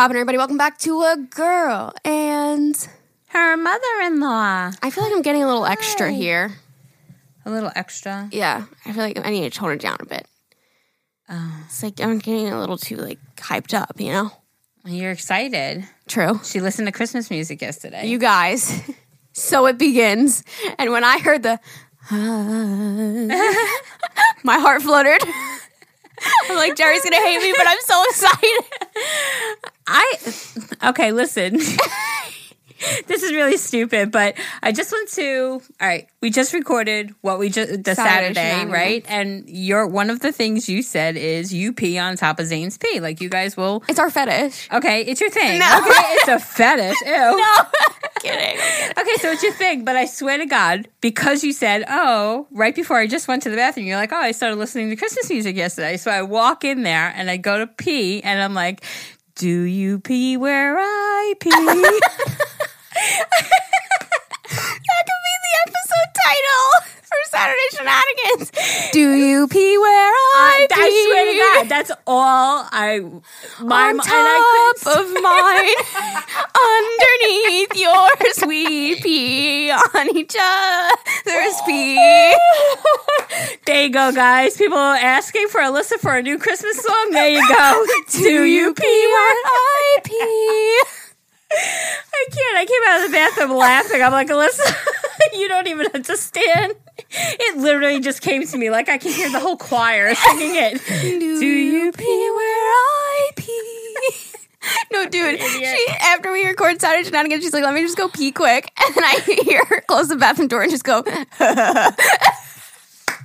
poppin', everybody? Welcome back to a girl. And Her mother in law. I feel like I'm getting a little extra Hi. here. A little extra. Yeah, I feel like I need to tone it down a bit. Oh, It's like I'm getting a little too like hyped up, you know? you're excited. True. She listened to Christmas music yesterday. You guys. So it begins. And when I heard the my heart fluttered. I'm like, Jerry's gonna hate me, but I'm so excited. I okay. Listen, this is really stupid, but I just want to. All right, we just recorded what we just the Saturday Saturday, right? And your one of the things you said is you pee on top of Zane's pee. Like you guys will. It's our fetish. Okay, it's your thing. No. Okay, it's a fetish. Ew. No, kidding. Okay, so it's your thing, but I swear to God, because you said, oh, right before I just went to the bathroom, you're like, oh, I started listening to Christmas music yesterday. So I walk in there and I go to pee, and I'm like, do you pee where I pee? That could be the episode title for Saturday Shenanigans. Do you pee where uh, I, I, pee? I swear to God, that's all I. My on and I top of mine, underneath yours, we pee on each other's oh. pee. there you go, guys. People asking for Alyssa for a new Christmas song. There you go. do you pee where I pee? I can't. I came out of the bathroom laughing. I'm like, Alyssa, you don't even understand. It literally just came to me like I can hear the whole choir singing it. Do you pee where I pee? No, dude. She after we record Saturday Shenanigans, she's like, "Let me just go pee quick," and then I hear her close the bathroom door and just go.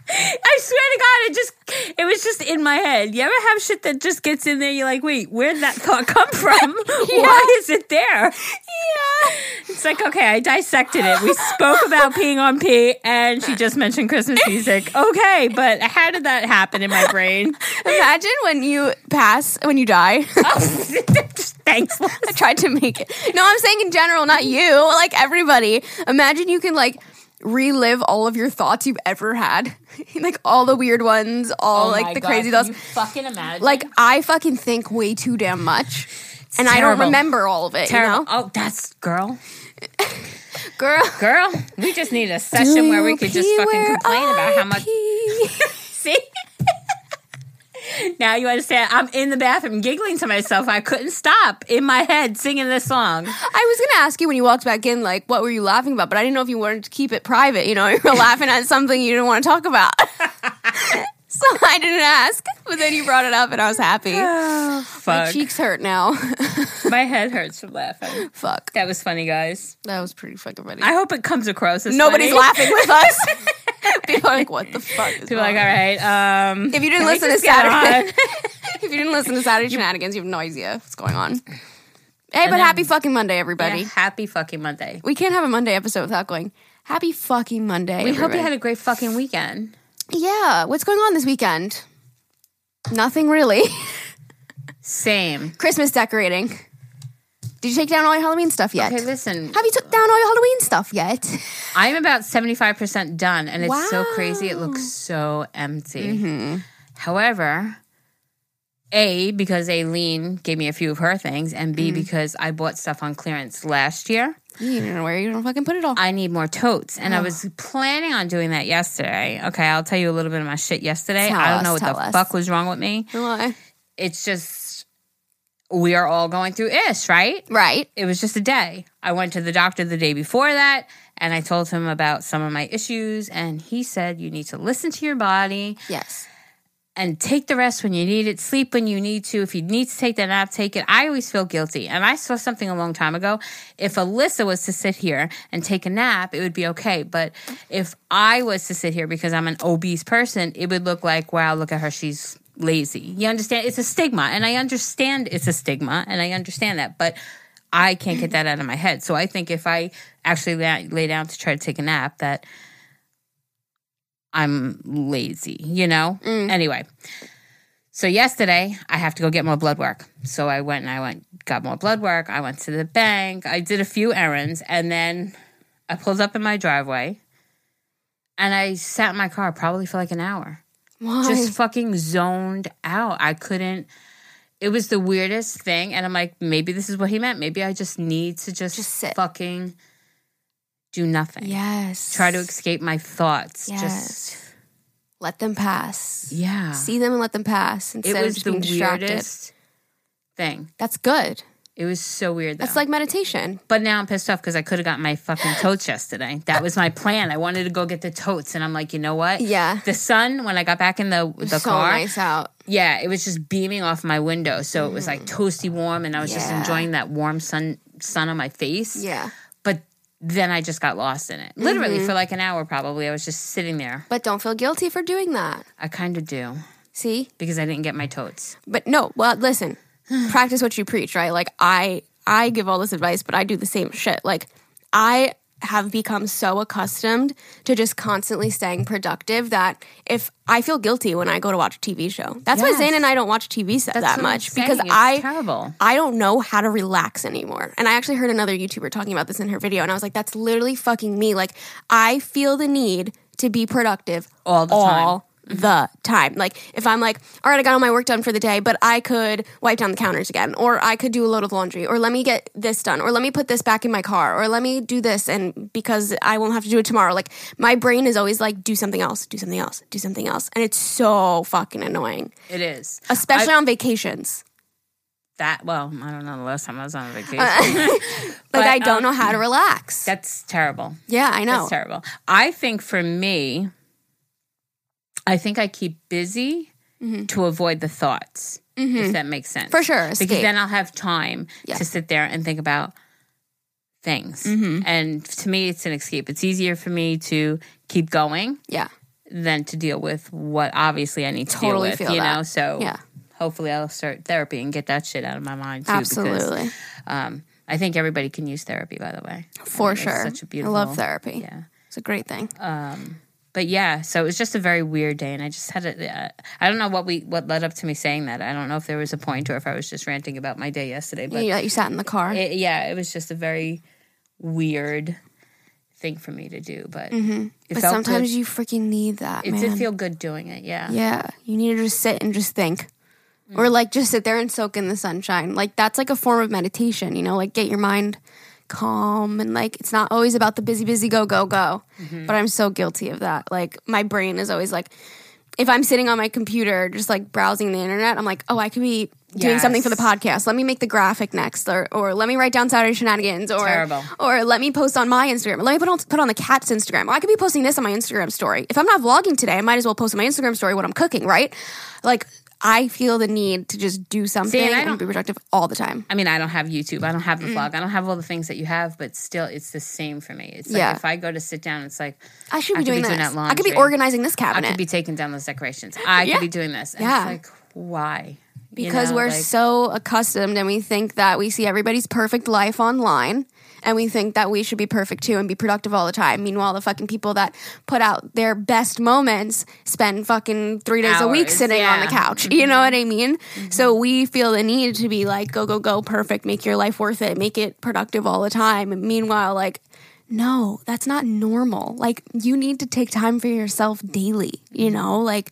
I swear to God, it just it was just in my head. You ever have shit that just gets in there? You're like, wait, where'd that thought come from? Why is it there? yeah. It's like, okay, I dissected it. We spoke about peeing on pee, and she just mentioned Christmas music. Okay, but how did that happen in my brain? Imagine when you pass, when you die. Oh, thanks. I tried to make it. No, I'm saying in general, not you. Like everybody. Imagine you can like relive all of your thoughts you've ever had, like all the weird ones, all oh like the crazy thoughts. fucking imagine. Like I fucking think way too damn much, and I don't remember all of it. terrible. You know, Oh, that's girl. girl. Girl, we just need a session where we could just fucking complain about how much. See? Now you understand. I'm in the bathroom giggling to myself. I couldn't stop in my head singing this song. I was gonna ask you when you walked back in, like, what were you laughing about? But I didn't know if you wanted to keep it private. You know, you were laughing at something you didn't want to talk about. so I didn't ask. But then you brought it up, and I was happy. My Fuck. cheeks hurt now. My head hurts from laughing. Fuck. That was funny, guys. That was pretty fucking funny. I hope it comes across as Nobody's funny. laughing with us. People are like, what the fuck is People are like, all right. Um, If you didn't listen to Saturday, if you didn't listen to Saturday Shenanigans, you have no idea what's going on. Hey, but then- happy fucking Monday, everybody. Yeah, happy fucking Monday. We can't have a Monday episode without going, happy fucking Monday. We hope you had a great fucking weekend. Yeah, what's going on this weekend? Nothing really. Same. Christmas decorating. Did you take down all your Halloween stuff yet? Okay, listen. Have you took down all your Halloween stuff yet? I'm about 75% done, and it's so crazy. It looks so empty. Mm-hmm. However, A, because Aileen gave me a few of her things, and B, because I bought stuff on clearance last year, You don't know where you're gonna fucking put it all. I need more totes. And I was planning on doing that yesterday. Okay, I'll tell you a little bit of my shit yesterday. Tell I don't us, know what the us. fuck was wrong with me. Why? It's just, we are all going through ish, right? Right. it was just a day. I went to the doctor the day before that and I told him about some of my issues and he said you need to listen to your body Yes. and take the rest when you need it, sleep when you need to. If you need to take that nap, take it. I always feel guilty. And I saw something a long time ago. If Alyssa was to sit here and take a nap, it would be okay. But if I was to sit here because I'm an obese person, it would look like, wow, look at her. She's lazy. You understand? It's a stigma. And I understand it's a stigma and I understand that. But I can't get that out of my head. So I think if I actually lay, lay down to try to take a nap, that I'm lazy, you know? Mm. Anyway. So yesterday I have to go get more blood work. So I went and I went got more blood work. I went to the bank. I did a few errands and then I pulled up in my driveway and I sat in my car probably for like an hour. Why? Just fucking zoned out. I couldn't it It was the weirdest thing, and I'm like, maybe this is what he meant. Maybe I just need to just, Just sit. fucking do nothing. Yes. Try to escape my thoughts. Yes. Just let them pass. yeah. See them and let them pass it instead of was the being distracted. weirdest thing. That's good. It was so weird. Though. That's like meditation. But now I'm pissed off because I could have gotten my fucking totes yesterday. That was my plan. I wanted to go get the totes, and I'm like, you know what? Yeah. The sun when I got back in the the so car, nice out. yeah, it was just beaming off my window, so it was like mm. toasty warm, and I was just enjoying that warm sun sun on my face. Yeah. But then I just got lost in it. Literally mm-hmm. for like an hour, probably. I was just sitting there. But don't feel guilty for doing that. I kind of do See? because I didn't get my totes. But no, well, listen. Practice what you preach, right? Like I I give all this advice, but I do the same shit. Like I have become so accustomed to just constantly staying productive that if I feel guilty when I go to watch a TV show. That's why Yes. Zane and I don't watch TV set That's that much because. It's I terrible. I don't know how to relax anymore. And I actually heard another YouTuber talking about this in her video and I was like that's literally fucking me. Like I feel the need to be productive All the all the time. Like if I'm like, all right, I got all my work done for the day, but I could wipe down the counters again, or I could do a load of laundry, or let me get this done, or let me put this back in my car, or let me do this, and because I won't have to do it tomorrow. Like my brain is always like, do something else, do something else, do something else, and it's so fucking annoying, It is. especially on vacations. That well, I don't know the last time I was on a vacation. Like But, I don't um, know how to relax. That's terrible. yeah, I know. That's terrible. I think for me, I think I keep busy to avoid the thoughts, if that makes sense. Mm-hmm. For sure, Because then I'll have time Yeah. to sit there and think about things. Mm-hmm. And to me, it's an escape. It's easier for me to keep going Yeah, than to deal with what obviously I need to Totally deal with, feel you that. know? So Yeah. hopefully I'll start therapy and get that shit out of my mind too. absolutely, Because, um, I think everybody can use therapy, by the way. I for think it's sure. Such a beautiful. I love therapy. Yeah. It's a great thing. But yeah, so it was just a very weird day, and I just had a. Uh, I don't know what we what led up to me saying that. I don't know if there was a point or if I was just ranting about my day yesterday. But yeah, you sat in the car. it, yeah, it was just a very weird thing for me to do. But Mm-hmm. but sometimes good. you freaking need that, it man. did feel good doing it. Yeah, Yeah, you need to just sit and just think. Mm. Or like just sit there and soak in the sunshine. Like that's like a form of meditation, you know, like get your mind calm and like it's not always about the busy busy go go go. Mm-hmm. But I'm so guilty of that. Like my brain is always like if I'm sitting on my computer just like browsing the internet, I'm like, "Oh, I could be doing something for the podcast. Let me make the graphic next or or let me write down Saturday shenanigans or Terrible. or let me post on my Instagram. Let me put on put on the cat's Instagram. Or I could be posting this on my Instagram story. If I'm not vlogging today, I might as well post on my Instagram story what I'm cooking, right? Like I feel the need to just do something I and don't- be productive all the time. I mean, I don't have YouTube. I don't have Mm. the vlog. I don't have all the things that you have, but still, it's the same for me. It's like Yeah. if I go to sit down, it's like I should be I doing be this. doing that I could be organizing this cabinet. I could be taking down those decorations. I Yeah. could be doing this. And Yeah. it's like, why? You because know, we're like- so accustomed and we think that we see everybody's perfect life online and we think that we should be perfect too and be productive all the time. Meanwhile, the fucking people that put out their best moments spend fucking three days a week Hours, sitting on the yeah. Mm-hmm. couch. You know what I mean? So we feel the need to be like, go, go, go, perfect, make your life worth it, make it productive all the time. And meanwhile, like, no, that's not normal. Like, you need to take time for yourself daily, you Mm-hmm. know? Like,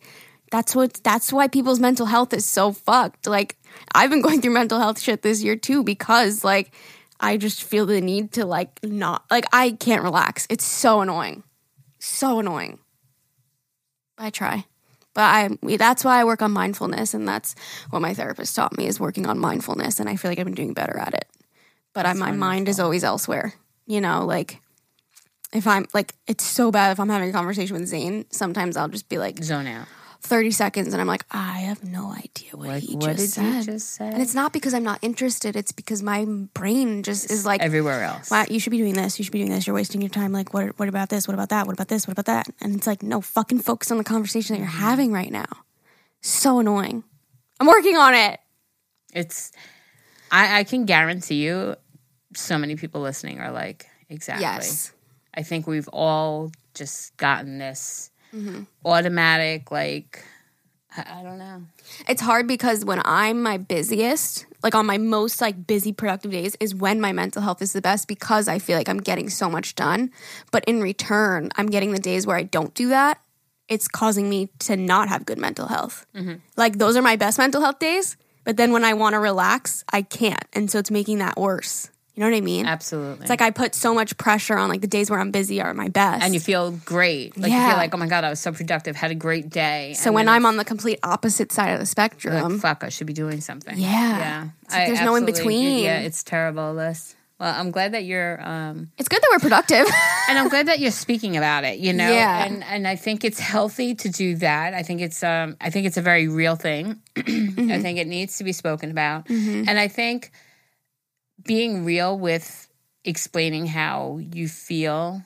that's what that's why people's mental health is so fucked. Like I've been going through mental health shit this year too because like I just feel the need to like not like I can't relax. It's so annoying. So annoying. I try. But I that's why I work on mindfulness and that's what my therapist taught me is working on mindfulness and I feel like I've been doing better at it. But I, my mind is always elsewhere. You know, like if I'm like it's so bad if I'm having a conversation with Zane, sometimes I'll just be like zone out. 30 seconds and I'm like, I have no idea what, Like, he what just said. just? And it's not because I'm not interested, it's because my brain just is like, Everywhere else. wow, you should be doing this, you should be doing this, you're wasting your time. Like, what, what about this? What about that? What about this? What about that? And it's like, no, fucking focus on the conversation that you're Mm-hmm. having right now. So annoying. I'm working on it. It's, I, I can guarantee you, so many people listening are like, exactly. Yes. I think we've all just gotten this Mm-hmm. automatic, like, I, I don't know. It's hard because when I'm my busiest, like on my most like busy productive days is when my mental health is the best because I feel like I'm getting so much done. But in return, I'm getting the days where I don't do that. It's causing me to not have good mental health. Like those are my best mental health days, But then when I want to relax, I can't. And so it's making that worse. You know what I mean? Absolutely. It's like I put so much pressure on like the days where I'm busy are my best. and you feel great. Like you feel like, oh my god, I was so productive, had a great day. so And when I'm on the complete opposite side of the spectrum, like, fuck, I should be doing something. Yeah. yeah. Like there's no in between. Yeah, it's terrible, Liz. Well, I'm glad that you're, um, it's good that we're productive. and I'm glad that you're speaking about it. You know, Yeah. and and I think it's healthy to do that. I think it's, um, I think it's a very real thing. Mm-hmm. I think it needs to be spoken about, and I think being real with explaining how you feel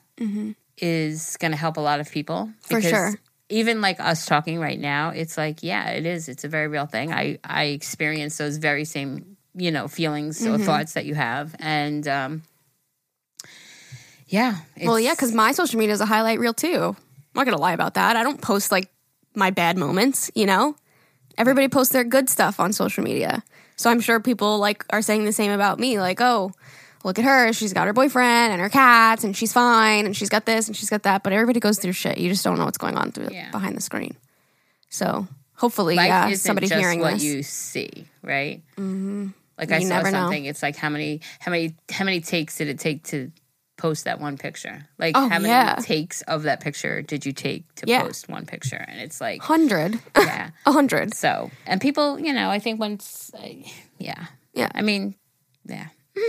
is going to help a lot of people Mm-hmm. For sure. even like us talking right now it's like yeah it is it's a very real thing i i experience those very same you know feelings Mm-hmm. or thoughts that you have and um yeah well, yeah, because my social media is a highlight reel too. I'm not gonna lie about that. I don't post like my bad moments. You know, everybody posts their good stuff on social media. So I'm sure people like are saying the same about me. Like, oh, look at her. She's got her boyfriend and her cats, and she's fine, and she's got this and she's got that. But everybody goes through shit. You just don't know what's going on through Yeah. behind the screen. So hopefully, life yeah, somebody hearing what this. you see right mm-hmm. like i You saw never know. something it's like how many how many how many takes did it take to post that one picture like Oh, how many yeah. takes of that picture did you take to Yeah. post one picture and it's like hundred, yeah a hundred. So, and people, you know, I think once, uh, yeah, Yeah. I mean, yeah,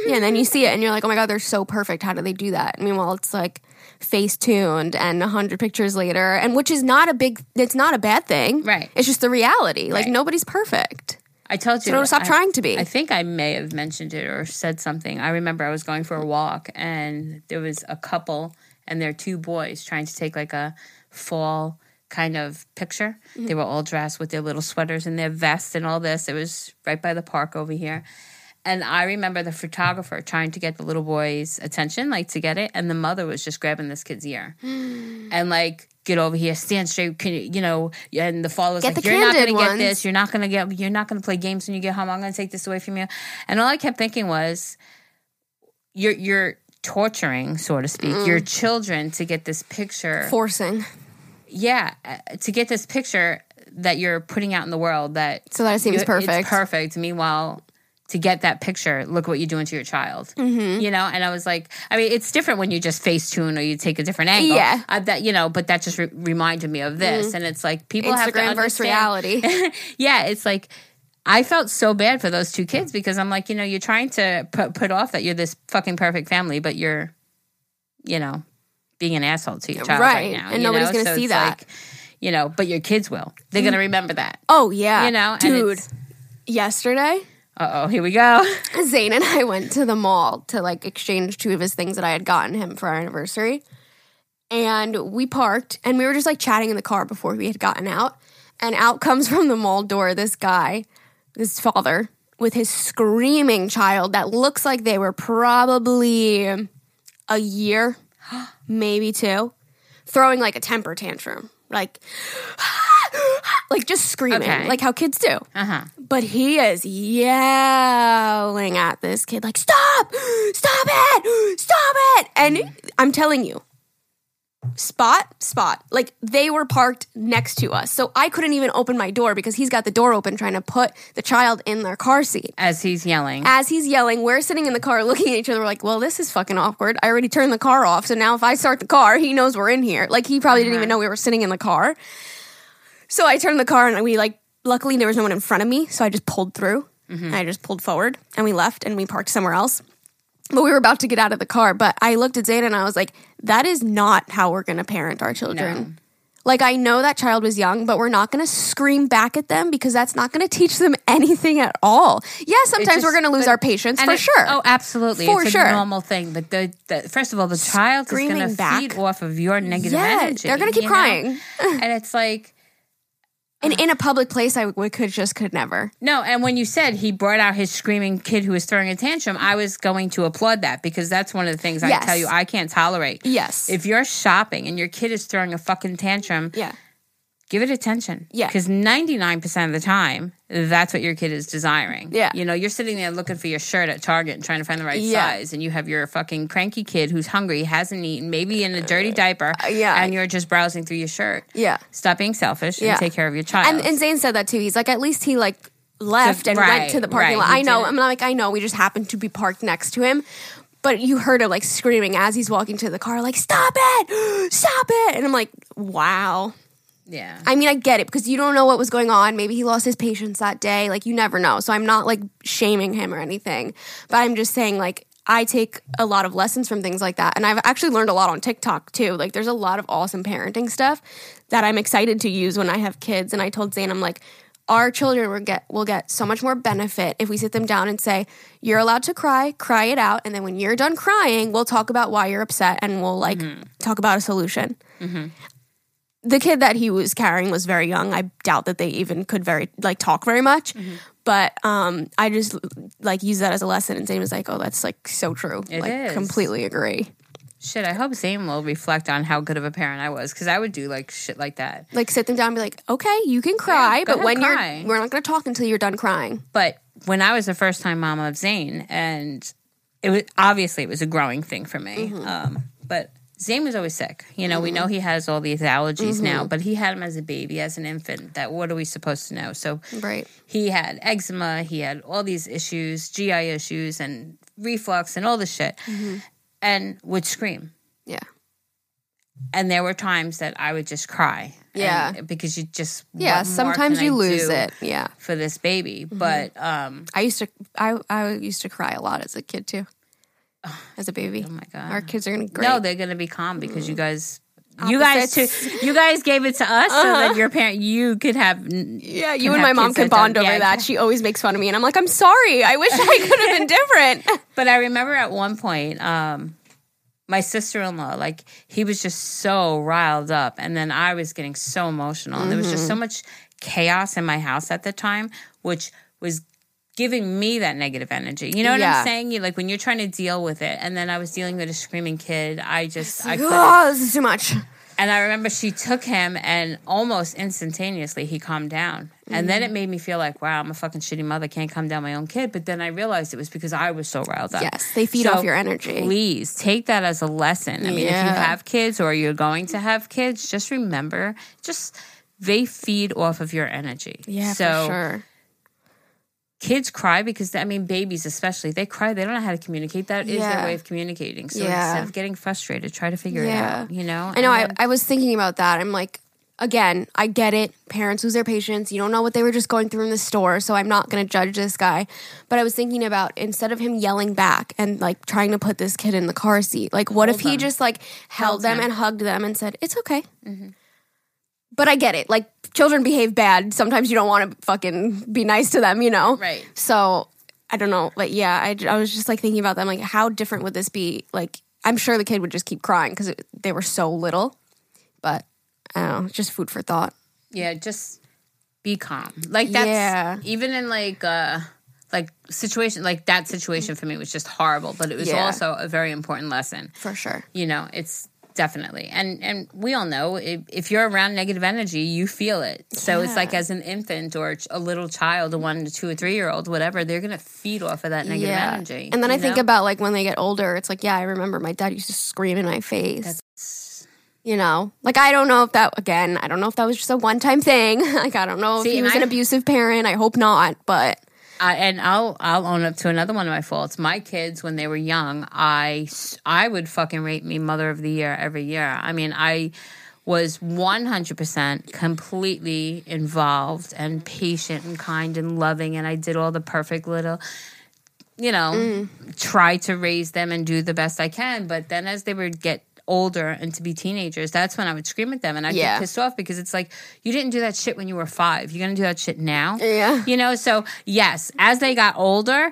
Yeah, and then you see it and you're like, oh my God, they're so perfect. How do they do that? Meanwhile, it's like face tuned and 100 pictures later, and which is not a big, it's not a bad thing. Right. It's just the reality. Like, nobody's perfect. I told you. So don't stop I- trying to be. I think I may have mentioned it or said something. I remember I was going for a walk and there was a couple and their two boys trying to take like a fall kind of picture. Mm-hmm. They were all dressed with their little sweaters and their vests and all this. It was right by the park over here. And I remember the photographer trying to get the little boy's attention, like to get it, and the mother was just grabbing this kid's ear and like get over here, stand straight. Can you, you know? And the father's Get like, the "You're not going candid to get this. You're not going to get. You're not going to play games when you get home. I'm going to take this away from you." And all I kept thinking was, "You're you're torturing, so to speak, your children to get this picture. Forcing. yeah, uh, to get this picture that you're putting out in the world that So that it seems perfect. It's perfect. Meanwhile, to get that picture, look what you're doing to your child. Mm-hmm. You know, and I was like, I mean, it's different when you just face tune or you take a different angle. Yeah. Uh, that you know, but that just re- reminded me of this, and it's like people have to Instagram versus understand- reality. yeah, it's like I felt so bad for those two kids because I'm like, you know, you're trying to put put off that you're this fucking perfect family, but you're, you know, being an asshole to your child right, Right, now, and nobody's know? gonna So see that. like, you know, but your kids will. They're gonna remember that. Oh, yeah. You know, Dude, yesterday, Uh oh, here we go. Zane and I went to the mall to like exchange two of his things that I had gotten him for our anniversary. And we parked and we were just like chatting in the car before we had gotten out. And out comes from the mall door this guy, this father, with his screaming child that looks like they were probably a year, maybe two, throwing like a temper tantrum. Like, like just screaming, Okay. like how kids do. Uh huh. But he is yelling at this kid, like, stop, stop it, stop it. And I'm telling you, spot, spot. Like, they were parked next to us. So I couldn't even open my door because he's got the door open trying to put the child in their car seat. As he's yelling. As he's yelling, we're sitting in the car looking at each other. We're like, well, this is fucking awkward. I already turned the car off. So now if I start the car, he knows we're in here. Like, he probably didn't uh-huh. even know we were sitting in the car. So I turned the car and we like, luckily there was no one in front of me. So I just pulled through. Mm-hmm. And I just pulled forward and we left and we parked somewhere else. But we were about to get out of the car. But I looked at Zayda and I was like, that is not how we're going to parent our children. No. Like, I know that child was young, but we're not going to scream back at them because that's not going to teach them anything at all. Yeah, sometimes just- we're going to lose but- our patience for it- sure. Oh, absolutely. For it's sure. a normal thing. But the, the first of all, the child is going to feed off of your negative Yeah, energy. they're gonna keep crying. and it's like, and in a public place, I could just could never. No, and when you said he brought out his screaming kid who was throwing a tantrum, I was going to applaud that because that's one of the things I tell you I can't tolerate. Yes. If you're shopping and your kid is throwing a fucking tantrum, yeah. Give it attention. Yeah. Because 99% of the time, that's what your kid is desiring. Yeah. You know, you're sitting there looking for your shirt at Target and trying to find the right Yeah. size, and you have your fucking cranky kid who's hungry, hasn't eaten, maybe in a dirty diaper, Uh, yeah. and you're just browsing through your shirt. Yeah. Stop being selfish Yeah. and take care of your child. And, and Zane said that too. He's like, at least he like left and right, went to the parking right. lot. I know. I'm like, I know. We just happened to be parked next to him. But you heard him like screaming as he's walking to the car, like, stop it, stop it. And I'm like, wow. Yeah. I mean, I get it because you don't know what was going on. Maybe he lost his patience that day. Like, you never know. So I'm not like shaming him or anything. But I'm just saying, like, I take a lot of lessons from things like that. And I've actually learned a lot on TikTok too. Like, there's a lot of awesome parenting stuff that I'm excited to use when I have kids. And I told Zane, I'm like, our children will get will get so much more benefit if we sit them down and say, "You're allowed to cry, cry it out, and then when you're done crying, we'll talk about why you're upset and we'll like mm-hmm. talk about a solution." Mm-hmm. The kid that he was carrying was very young. I doubt that they even could very like talk very much. Mm-hmm. But um, I just like use that as a lesson, and Zane was like, "Oh, that's like so true." It like is. completely agree. Shit, I hope Zane will reflect on how good of a parent I was because I would do like shit like that. Like sit them down, and be like, "Okay, you can cry, go but when cry." you're, we're not going to talk until you're done crying." But when I was the first time mom of Zane, and it was obviously it was a growing thing for me. Um, but Zane was always sick. You know, we know mm-hmm. he has all these allergies now, mm-hmm. but he had him as a baby, as an infant. That what are we supposed to know? So Right. he had eczema, he had all these issues, GI issues, and reflux, and all this shit, mm-hmm. and would scream. Yeah. And there were times that I would just cry. and- Yeah. because you just Yeah. Sometimes you I lose it. Yeah. for this baby. But um, I used to. I I used to cry a lot as a kid too. As a baby. oh my god, Our kids are gonna great. No, they're gonna be calm because you guys, you guys too, you guys gave it to us so that your parent, you could have. yeah, you and my mom could bond over yeah, that. She always makes fun of me, and I'm like, I'm sorry. I wish I could have been different. But I remember at one point, um, my sister in law, like he was just so riled up, and then I was getting so emotional, and there was just so Mm-hmm. much chaos in my house at the time, which was giving me that negative energy. You know what Yeah. I'm saying? You like when you're trying to deal with it, and then I was dealing with a screaming kid. I just I couldn't. oh, this is too much. And I remember she took him, and almost instantaneously he calmed down. And then Mm-hmm. it made me feel like, wow, I'm a fucking shitty mother, can't calm down my own kid. But then I realized it was because I was so riled up. Yes, they feed So off your energy. Please take that as a lesson. I mean, if you have kids or you're going to have kids, just remember, just they feed off of your energy. Yeah, so for sure. Kids cry because I mean, babies especially, they cry. They don't know how to communicate. That is Yeah. their way of communicating. So Yeah. instead of getting frustrated, try to figure Yeah. it out. You know, I know. And I, I was thinking about that. I'm like, again, I get it. Parents lose their patience. You don't know what they were just going through in the store, so I'm not going to judge this guy. But I was thinking about instead of him yelling back and like trying to put this kid in the car seat, like what if he them. just like held, Held them him. and hugged them and said, "It's okay." Mm-hmm. But I get it. Like children behave bad. Sometimes you don't want to fucking be nice to them, you know? Right. So I don't know. But yeah, I, I was just like thinking about them. Like, how different would this be? Like, I'm sure the kid would just keep crying because they were so little. But I don't know. Just food for thought. yeah just be calm like that's Yeah. even in like uh like situation like that situation for me was just horrible but it was Yeah. also a very important lesson For sure. you know it's definitely and and we all know if, if you're around negative energy you feel it so it's like as an infant or a little child a one to two or three year old whatever they're gonna feed off of that negative energy And then I you think about like when they get older, it's like, yeah, I remember my dad used to scream in my face. you know, like I don't know if that again, I don't know if that was just a one time thing. like I don't know See, if he was an abusive parent. I hope not, but I, and I'll I'll own up to another one of my faults. My kids, when they were young, I I would fucking rate me mother of the year every year. I mean, I was one hundred percent completely involved and patient and kind and loving, and I did all the perfect little. You know, mm. try to raise them and do the best I can. But then, as they would get older and to be teenagers, that's when I would scream at them and I'd Yeah. get pissed off because it's like you didn't do that shit when you were five. You're gonna do that shit now. Yeah. You know, so yes, as they got older,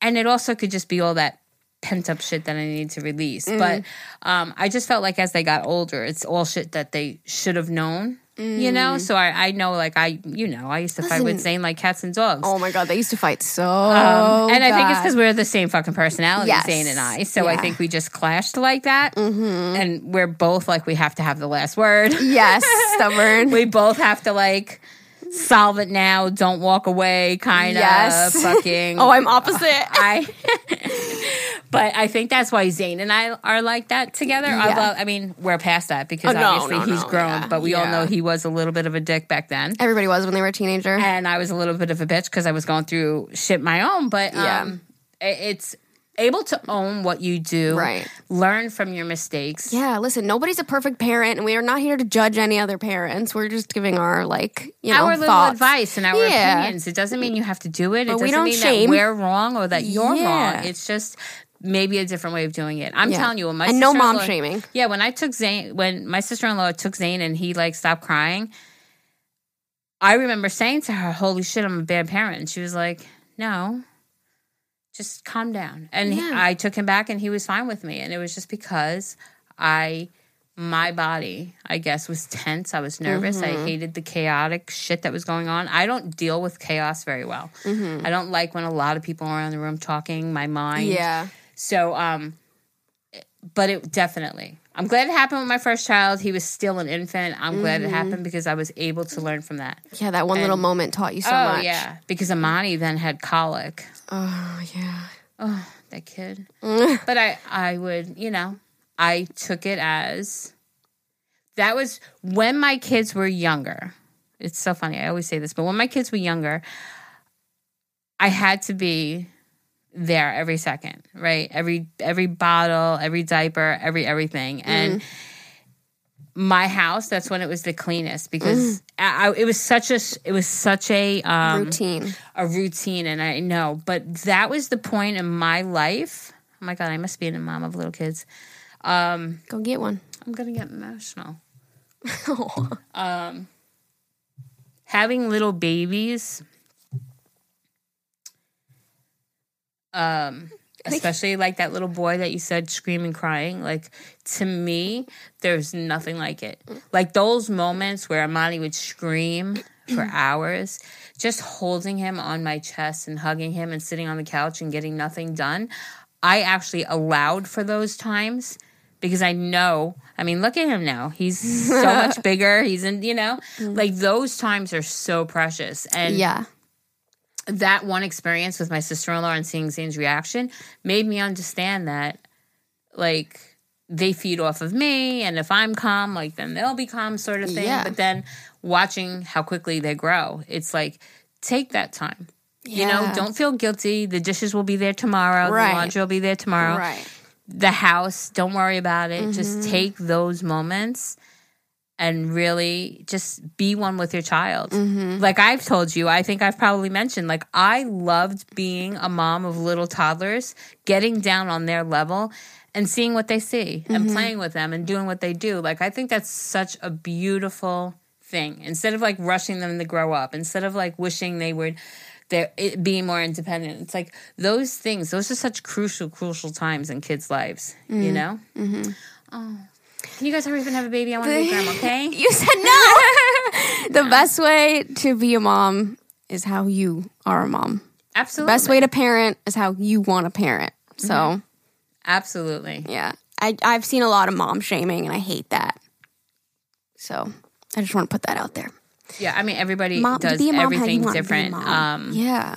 and it also could just be all that pent up shit that I need to release. Mm. But um, I just felt like as they got older, it's all shit that they should have known. You know, so I, I know, like I, you know, I used to fight with Mm. Zane like cats and dogs. oh my god, they used to fight so Um, and I think it's because we're the same fucking personality, Yes. Zane and I. So I think we just clashed like that, mm-hmm. and we're both like we have to have the last word. Yes, stubborn. we both have to like solve it now. Don't walk away. Kind of Yes. fucking. oh, I'm opposite. I. but I think that's why Zane and I are like that together. Yeah. Although, I mean, we're past that because Oh, obviously no, he's no, grown, yeah, but we all know he was a little bit of a dick back then. Everybody was when they were a teenager. And I was a little bit of a bitch because I was going through shit my own. But Yeah. um, it's able to own what you do, Right. Learn from your mistakes. Yeah, listen, nobody's a perfect parent, and we are not here to judge any other parents. We're just giving our like, you know, our little thoughts. advice and our Yeah. opinions. It doesn't mean you have to do it. It But we doesn't don't mean shame. that we're wrong or that you're Yeah. wrong. It's just maybe a different way of doing it. I'm Yeah. telling you, when my And no mom shaming. Yeah, when I took Zane, when my sister in law took Zane and he like stopped crying, I remember saying to her, "Holy shit, I'm a bad parent," and she was like, "No." Just calm down. And he- I took him back and he was fine with me. And it was just because I my body, I guess, was tense. I was nervous. I Mm-hmm. hated the chaotic shit that was going on. I don't deal with chaos very well. Mm-hmm. I don't like when a lot of people are in the room talking. My mind. Yeah, So, um, but it definitely. I'm glad it happened with my first child. He was still an infant. I'm glad Mm-hmm. it happened because I was able to learn from that. yeah. That one little moment taught you so oh much. yeah, because Amani then had colic. Oh yeah. Oh, that kid. But I, I would, you know, I took it as that was when my kids were younger. It's so funny. I always say this, but when my kids were younger, I had to be there every second, right? Every every bottle, every diaper, every everything, and. My house. That's when it was the cleanest because I, I- it was such a it was such a um, Routine. a routine and I know, but that was the point in my life. Oh my god, I must be a mom of little kids. Um, Go get one. I'm gonna get emotional. um, having little babies, um, especially like that little boy that you said screaming, crying. Like to me, there's nothing like it. Like those moments where Amani would scream for hours, just holding him on my chest and hugging him and sitting on the couch and getting nothing done. I actually allowed for those times because I know. I mean, look at him now. He's so much bigger. He's in, you know, like those times are so precious. And Yeah. That one experience with my sister in law and seeing Zane's reaction made me understand that, like, they feed off of me, and if I'm calm, like, then they'll be calm, sort of thing. Yeah. But then watching how quickly they grow, it's like, take that time. You know, don't feel guilty. The dishes will be there tomorrow. Right. The laundry will be there tomorrow Right. the house don't worry about it just Mm-hmm. take those moments and really just be one with your child Mm-hmm. like i've told you i think i've probably mentioned like i loved being a mom of little toddlers getting down on their level and seeing what they see and Mm-hmm. playing with them and doing what they do like i think that's such a beautiful thing instead of like rushing them to grow up instead of like wishing they would they're being more independent. It's like those things; those are such crucial, crucial times in kids' lives. You know. Mm-hmm. Oh, you guys hurry up and have a baby? I want to be grandma. Okay. You said no. the best way to be a mom is how you are a mom. Absolutely. Best way to parent is how you want to parent. So Mm-hmm. Absolutely. yeah, I I've seen a lot of mom shaming, and I hate that. So I just want to put that out there. Yeah. I mean, everybody Mom, does be a mom, how you everything want to be a different. Um, yeah,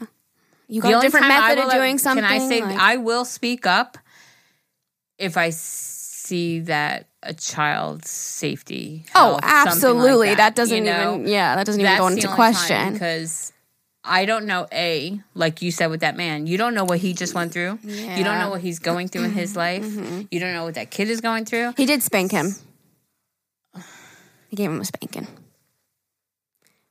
you got a different method of doing something. Can I say like- I will speak up if I see that a child's safety? oh, health, something like absolutely. that. doesn't you know? even. Yeah, that doesn't even go into question. because I don't know a like you said with that man. You don't know what he just went through. You don't Mm-hmm. know what he's going through in his life. You don't know what that kid is going through. He did spank him. He gave him a spanking.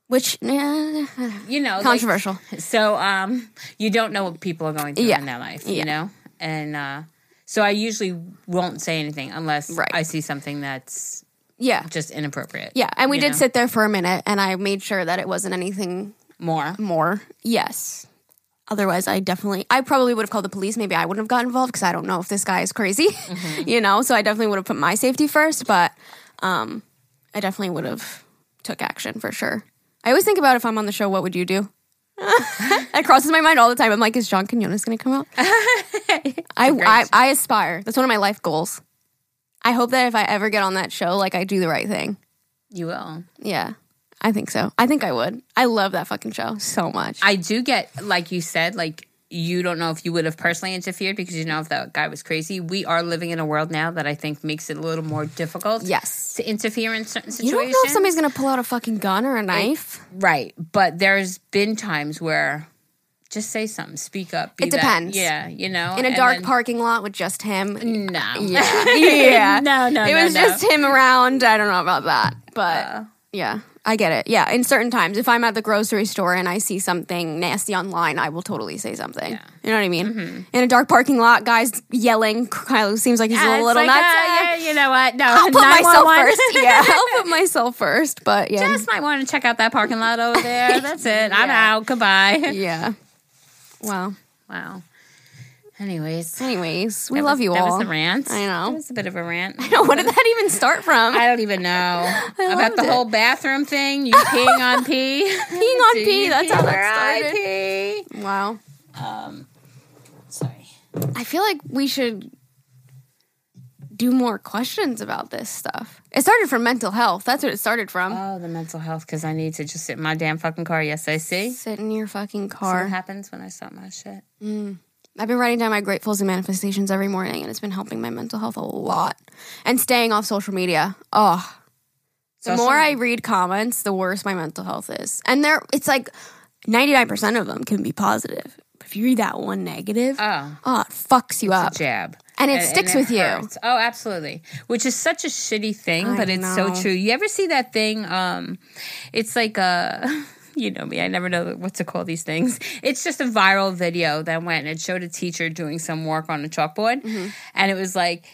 Which, yeah, You know, like- controversial. so um, you don't know what people are going through Yeah. in their life. Yeah. You know, and uh, so I usually won't say anything unless Right. I see something that's yeah. just inappropriate. Yeah. And we did know? sit there for a minute and I made sure that it wasn't anything more. more. Yes. Otherwise, I definitely, I probably would have called the police. Maybe I wouldn't have got involved because I don't know if this guy is crazy, Mm-hmm. you know? So I definitely would have put my safety first, but um, I definitely would have took action for sure. I always think about if I'm on the show, what would you do? it crosses my mind all the time. I'm like, is John Quinones going to come out? I, I I aspire. That's one of my life goals. I hope that if I ever get on that show, like I do the right thing. You will. Yeah, I think so. I think I would. I love that fucking show so much. I do get, like you said, like you don't know if you would have personally interfered because you know if that guy was crazy. We are living in a world now that I think makes it a little more difficult. Yes. To interfere in certain situations. You don't know if somebody's gonna pull out a fucking gun or a knife. Right. But there's been times where just say something, speak up. be It that- depends. yeah, you know. in a dark then- parking lot with just him. No. Yeah. yeah. no, no, It no, was no. just him around. I don't know about that. But Uh, yeah, I get it. Yeah, in certain times, if I'm at the grocery store and I see something nasty online, I will totally say something. Yeah. Mm-hmm. You know what I mean? In a dark parking lot, guys yelling. Kyle seems like he's Yeah, a little like, nuts. uh, Yeah. You know what? No, I'll put myself 911. first. Yeah, I'll put myself first. But yeah, Just might want to check out that parking lot over there. That's it. I'm out. Goodbye. yeah. Wow. Wow. Anyways, anyways, we that love was- you that all. That was the rant. I know. That was a bit of a rant. I know. What did that even start from? I don't even know about the it. whole bathroom thing. You peeing on pee. Peeing on pee, that's pee how that I started. pee? wow. Um, sorry. I feel like we should do more questions about this stuff. It started from mental health. That's what it started from. Oh, the mental health because I need to just sit in my damn fucking car. Yes, I see. Sit in your fucking So what happens when I stop my shit? I've been writing down my gratefuls and manifestations every morning, and it's been helping my mental health a lot. And staying off social media. Oh, the Social- more I read comments, the worse my mental health is. And there, it's like ninety nine percent of them can be positive. But if you read that one negative, Oh, oh, it fucks you up. a jab. And it sticks with you. Oh, absolutely. Which is such a shitty thing, I but it's so true. You ever see that thing? Um, it's like a. You know me, I never know what to call these things. It's just a viral video that went and it showed a teacher doing some work on a chalkboard. Mm-hmm. And it was like,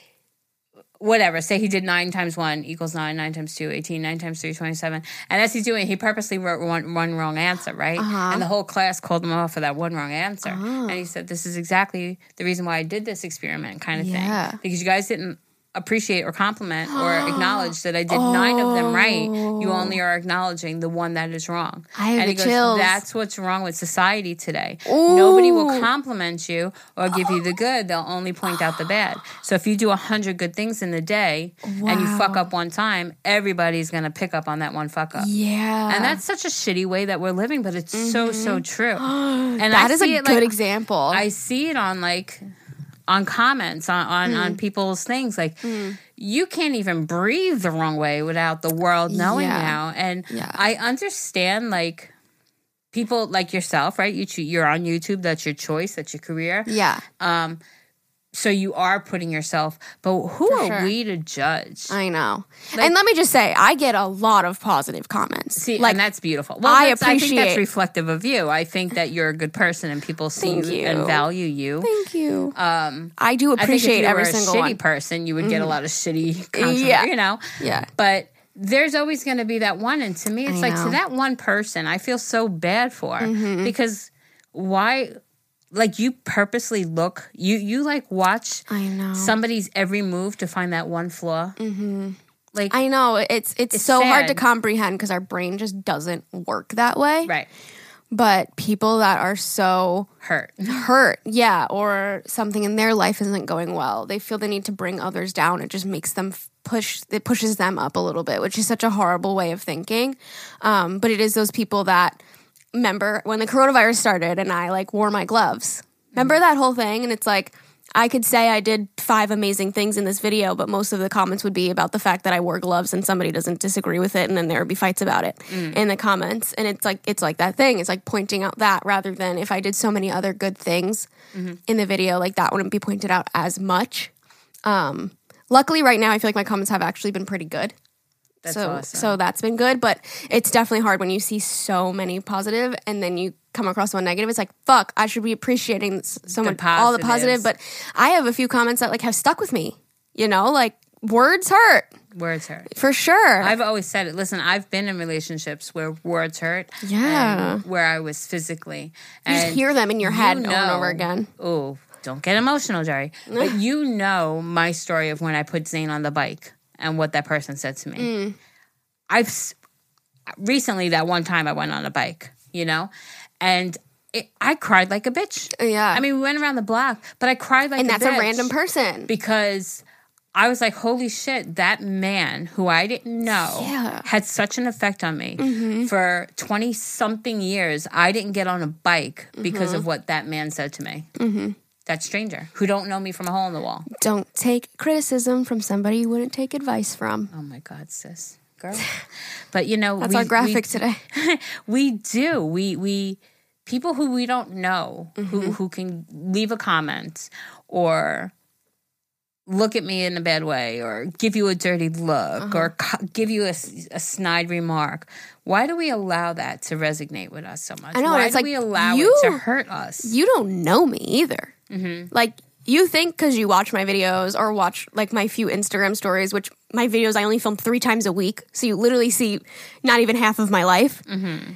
whatever, say he did nine times one equals nine, nine times two, 18, nine times three, 27. And as he's doing it, he purposely wrote one, one wrong answer, right? Uh-huh. And the whole class called him off for that one wrong answer. And he said, This is exactly the reason why I did this experiment, kind of Yeah. thing. Because you guys didn't appreciate or compliment or acknowledge that I did nine of them right. You only are acknowledging the one that is wrong. I have and he goes, chills. That's what's wrong with society today. Nobody will compliment you or give you the good. They'll only point out the bad. So if you do a hundred good things in the day and you fuck up one time, everybody's gonna pick up on that one fuck up. Yeah. And that's such a shitty way that we're living, but it's so so true. And Mm-hmm. that I is a good like, example. I see it on like on comments on on, Mm. on people's things like you can't even breathe the wrong way without the world knowing Yeah. now and Yeah. I understand like people like yourself right you you're on YouTube that's your choice that's your career yeah. um so you are putting yourself but who For are sure. we to judge I know. Like- and let me just say, I get a lot of positive comments. See, like and that's beautiful. Well, I that's- I think that's reflective of you. I think that you're a good person, and people see Thank you, and value you. thank you. Um, I do I appreciate you every were a single shitty one. person, you would get a lot of shitty Yeah. you know. Yeah. But there's always going to be that one, and to me, it's I like to know. Mm-hmm. that one person, I feel so bad for because why? Like you purposely look, you you like watch I know. somebody's every move to find that one flaw. Mm-hmm. Like I know it's it's, It's so hard to comprehend because our brain just doesn't work that way. right, But people that are so hurt. hurt, yeah, or something in their life isn't going well, they feel the need to bring others down. It just makes them push. It pushes them up a little bit, which is such a horrible way of thinking. Um, but it is those people that remember when the coronavirus started and I like wore my gloves. Remember that whole thing? And it's like I could say I did five amazing things in this video, but most of the comments would be about the fact that I wore gloves and somebody doesn't disagree with it, and then there would be fights about it in the comments. And it's like it's like that thing. It's like pointing out that rather than if I did so many other good things in the video, like that wouldn't be pointed out as much. Um, luckily, right now I feel like my comments have actually been pretty good That's so awesome. so that's been good but it's definitely hard when you see so many positive and then you come across one negative it's like fuck i should be appreciating s- so much all the positive but i have a few comments that like have stuck with me you know like words hurt Words hurt. for sure I've always said it. Listen, I've been in relationships where words hurt. Yeah. where I was physically. you and hear them in your head you over and over again Oh, don't get emotional, Jerry. But you know my story of when I put Zane on the bike and what that person said to me. Mm. I've recently that one time I went on a bike, you know, and it, I cried like a bitch. Oh, yeah I mean, we went around the block, but I cried like a bitch. and a that's a random person because I was like, holy shit, that man who I didn't know Yeah. had such an effect on me. Mm-hmm. For 20 something years, I didn't get on a bike because mm-hmm. of what that man said to me. Mm-hmm. That stranger who don't know me from a hole in the wall. Don't take criticism from somebody you wouldn't take advice from. Oh my God, sis. Girl. But you know, That's we- our graphic we- today. we do. We we people who we don't know Mm-hmm. who who can leave a comment or look at me in a bad way or give you a dirty look Uh-huh. or co- give you a, a, snide remark. Why do we allow that to resonate with us so much? I know, Why do like, we allow you- it to hurt us? You don't know me either. Mm-hmm. Like, you think because you watch my videos or watch like my few Instagram stories, which my videos I only film three times a week. So you literally see not even half of my life. Mm-hmm.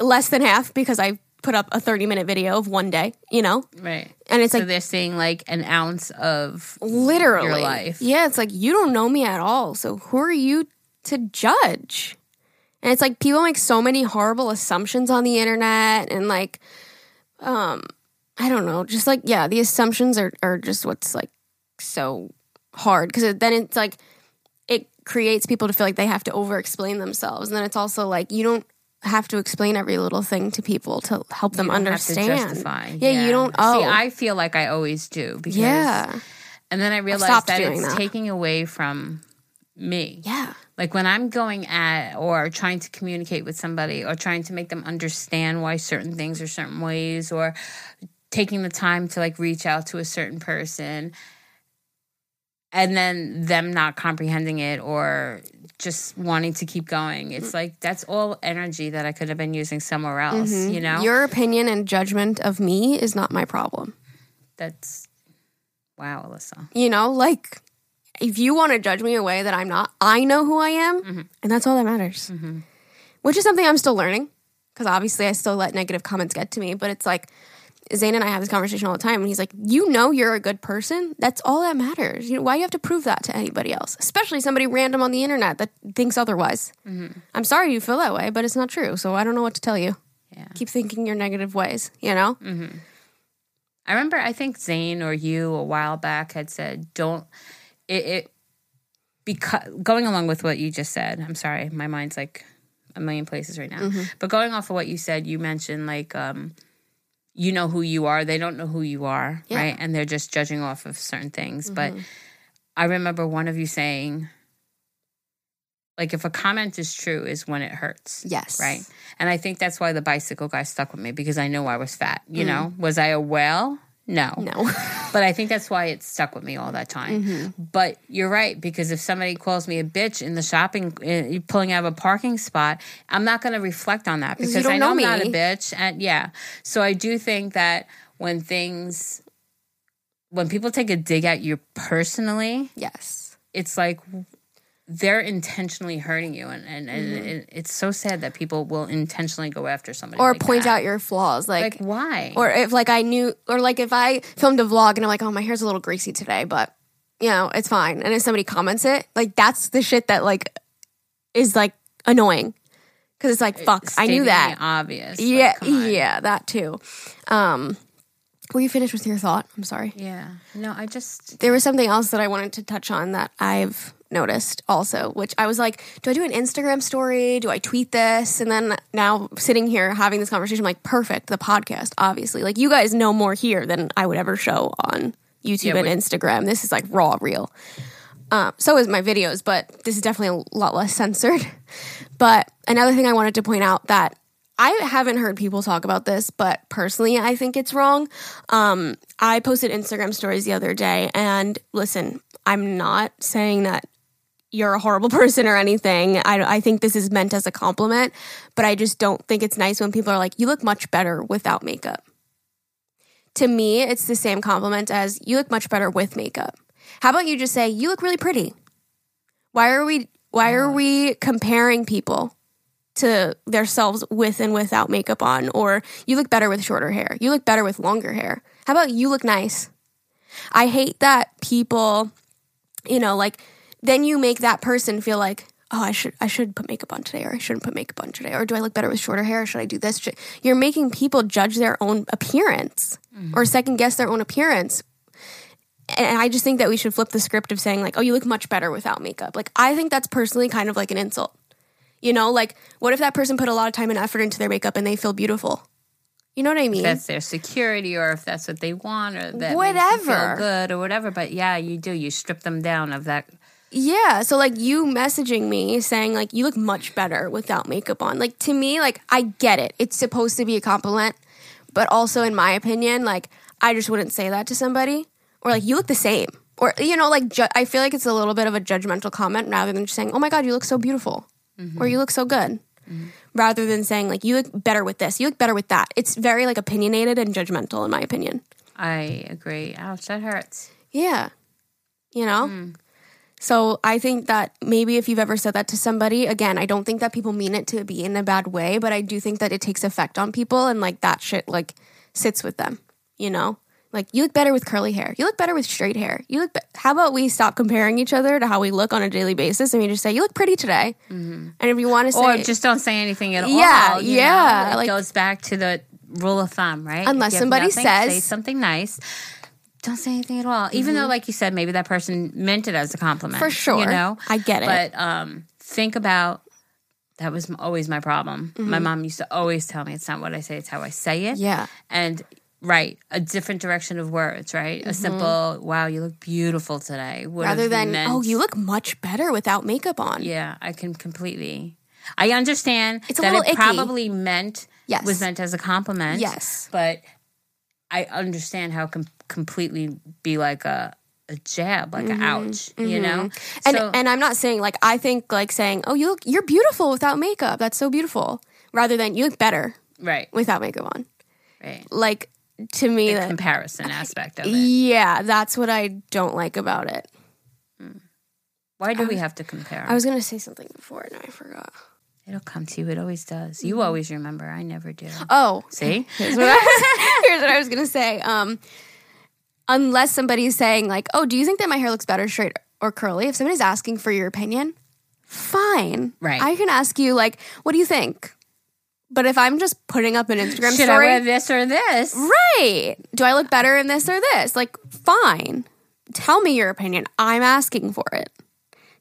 Less than half because I put up a 30 minute video of one day, you know? right. And it's So like they're seeing like an ounce of literally your life. Yeah, it's like you don't know me at all. So who are you to judge? And it's like people make so many horrible assumptions on the internet and like um I don't know, just like yeah, the assumptions are are just what's like so hard because then it's like it creates people to feel like they have to over explain themselves. And then it's also like you don't have to explain every little thing to people to help them you don't have to understand. justify. Yeah, you don't oh See, I feel like I always do because yeah. And then I realized that it's that. taking away from me. Yeah. Like when I'm going at or trying to communicate with somebody or trying to make them understand why certain things are certain ways or taking the time to like reach out to a certain person and then them not comprehending it or just wanting to keep going. It's like that's all energy that I could have been using somewhere mm-hmm. else, you know? Your opinion and judgment of me is not my problem. that's wow, Alyssa. You know, like if you want to judge me a way that I'm not, I know who I am, mm-hmm. and that's all that matters. Mm-hmm. Which is something I'm still learning because obviously I still let negative comments get to me. But it's like Zane and I have this conversation all the time, and he's like, "You know, you're a good person. That's all that matters. You know, why do you have to prove that to anybody else, especially somebody random on the internet that thinks otherwise? I'm sorry you feel that way, but it's not true. So I don't know what to tell you. Yeah. Keep thinking your negative ways. You know." I remember, I think Zane or you a while back had said, "Don't it." it because going along with what you just said, I'm sorry, my mind's like a million places right now. Mm-hmm. But going off of what you said, you mentioned like, um, you know who you are. They don't know who you are, Yeah. right? And they're just judging off of certain things. Mm-hmm. But I remember one of you saying, like, if a comment is true, is when it hurts. Yes. Right. And I think that's why the bicycle guy stuck with me because I know I was fat. You Mm. know, was I a whale? No. No. But I think that's why it stuck with me all that time. Mm-hmm. But you're right because if somebody calls me a bitch in the shopping, uh, pulling out of a parking spot, I'm not going to reflect on that because I know, know I'm not a bitch. And yeah, so I do think that when things, when people take a dig at you personally, yes. it's like they're intentionally hurting you, and and, and it, it's so sad that people will intentionally go after somebody Mm-hmm. Or like point that. out your flaws, like, like why or if like I knew, or like if I filmed a vlog and I'm like, oh, my hair's a little greasy today, but you know, it's fine. And if somebody comments it, like that's the shit that like is like annoying because it's like, fuck, I knew that. obvious. Yeah, on. yeah, that too. Um, were you finished with your thought? I'm sorry. yeah. No, I just There was something else that I wanted to touch on that I've noticed also, which I was like, do I do an Instagram story? Do I tweet this? And then now sitting here having this conversation, I'm like, perfect, the podcast, obviously. Like, you guys know more here than I would ever show on YouTube Yeah, and we- Instagram. This is like raw, real. Um, so is my videos, but this is definitely a lot less censored. But another thing I wanted to point out that I haven't heard people talk about this, but personally, I think it's wrong. Um, I posted Instagram stories the other day, and listen, I'm not saying that you're a horrible person or anything. I, I think this is meant as a compliment, but I just don't think it's nice when people are like, you look much better without makeup. To me, it's the same compliment as you look much better with makeup. How about you just say, you look really pretty? Why are we why are we comparing people to themselves with and without makeup on? Or you look better with shorter hair. You look better with longer hair. How about you look nice? I hate that people, you know, like then you make that person feel like, oh, I should I should put makeup on today, or I shouldn't put makeup on today, or do I look better with shorter hair? Or should I do this? Should- You're making people judge their own appearance or mm-hmm. second guess their own appearance. and I just think that we should flip the script of saying like, "Oh, you look much better without makeup." Like, I think that's personally kind of like an insult. You know, like what if that person put a lot of time and effort into their makeup and they feel beautiful? You know what I mean? that's their security or if that's what they want or that Whatever. feel good or whatever. But yeah, you do. You strip them down of that. Yeah, so like you messaging me saying like you look much better without makeup on. Like to me, like I get it. It's supposed to be a compliment, but also in my opinion, like I just wouldn't say that to somebody or like you look the same. Or you know, like ju- I feel like it's a little bit of a judgmental comment rather than just saying, "Oh my god, you look so beautiful." Mm-hmm. Or you look so good. Mm-hmm. Rather than saying like you look better with this, you look better with that. It's very like opinionated and judgmental in my opinion. I agree. Ouch, that hurts. Yeah. You know? Mm. So I think that maybe if you've ever said that to somebody, again, I don't think that people mean it to be in a bad way, but I do think that it takes effect on people and like that shit like sits with them, you know? Like you look better with curly hair. You look better with straight hair. You look be- How about we stop comparing each other to how we look on a daily basis and we just say you look pretty today. Mm-hmm. And if you want to say Or just don't say anything at Yeah, all. Yeah, yeah? It like- goes back to the rule of thumb, right? Unless If you have somebody nothing, says- say something nice. Don't say anything at all. Even though, like you said, maybe that person meant it as a compliment. For sure. You know? I get it. But um, think about that was always my problem. My mom used to always tell me it's not what I say, it's how I say it. Mm-hmm. Yeah. And right, a different direction of words, right? A simple, wow, you look beautiful today. Mm-hmm. rather than meant- oh, you look much better without makeup on. yeah, I can completely. I understand It's a that little it icky. probably meant Yes. was meant as a compliment. Yes. but I understand how it can completely be like a a jab, like an ouch. You know, Mm-hmm. And so and I'm not saying like I think like saying, "Oh, you look you're beautiful without makeup. That's so beautiful." Rather than you look better right, without makeup on. right. Like to me The that comparison aspect of it. yeah, that's what I don't like about it. Why do we have to compare? I was going to say something before and I forgot. It'll come to you. It always does. Mm-hmm. You always remember. I never do. Oh, See, here's what I, here's what I was going to say. Um unless somebody's saying like, "Oh, do you think that my hair looks better straight or curly?" If somebody's asking for your opinion, fine. Right. I can ask you like, "What do you think?" But if I'm just putting up an Instagram should I story, wear this or this? Right. Do I look better in this or this? Like, fine. Tell me your opinion. I'm asking for it.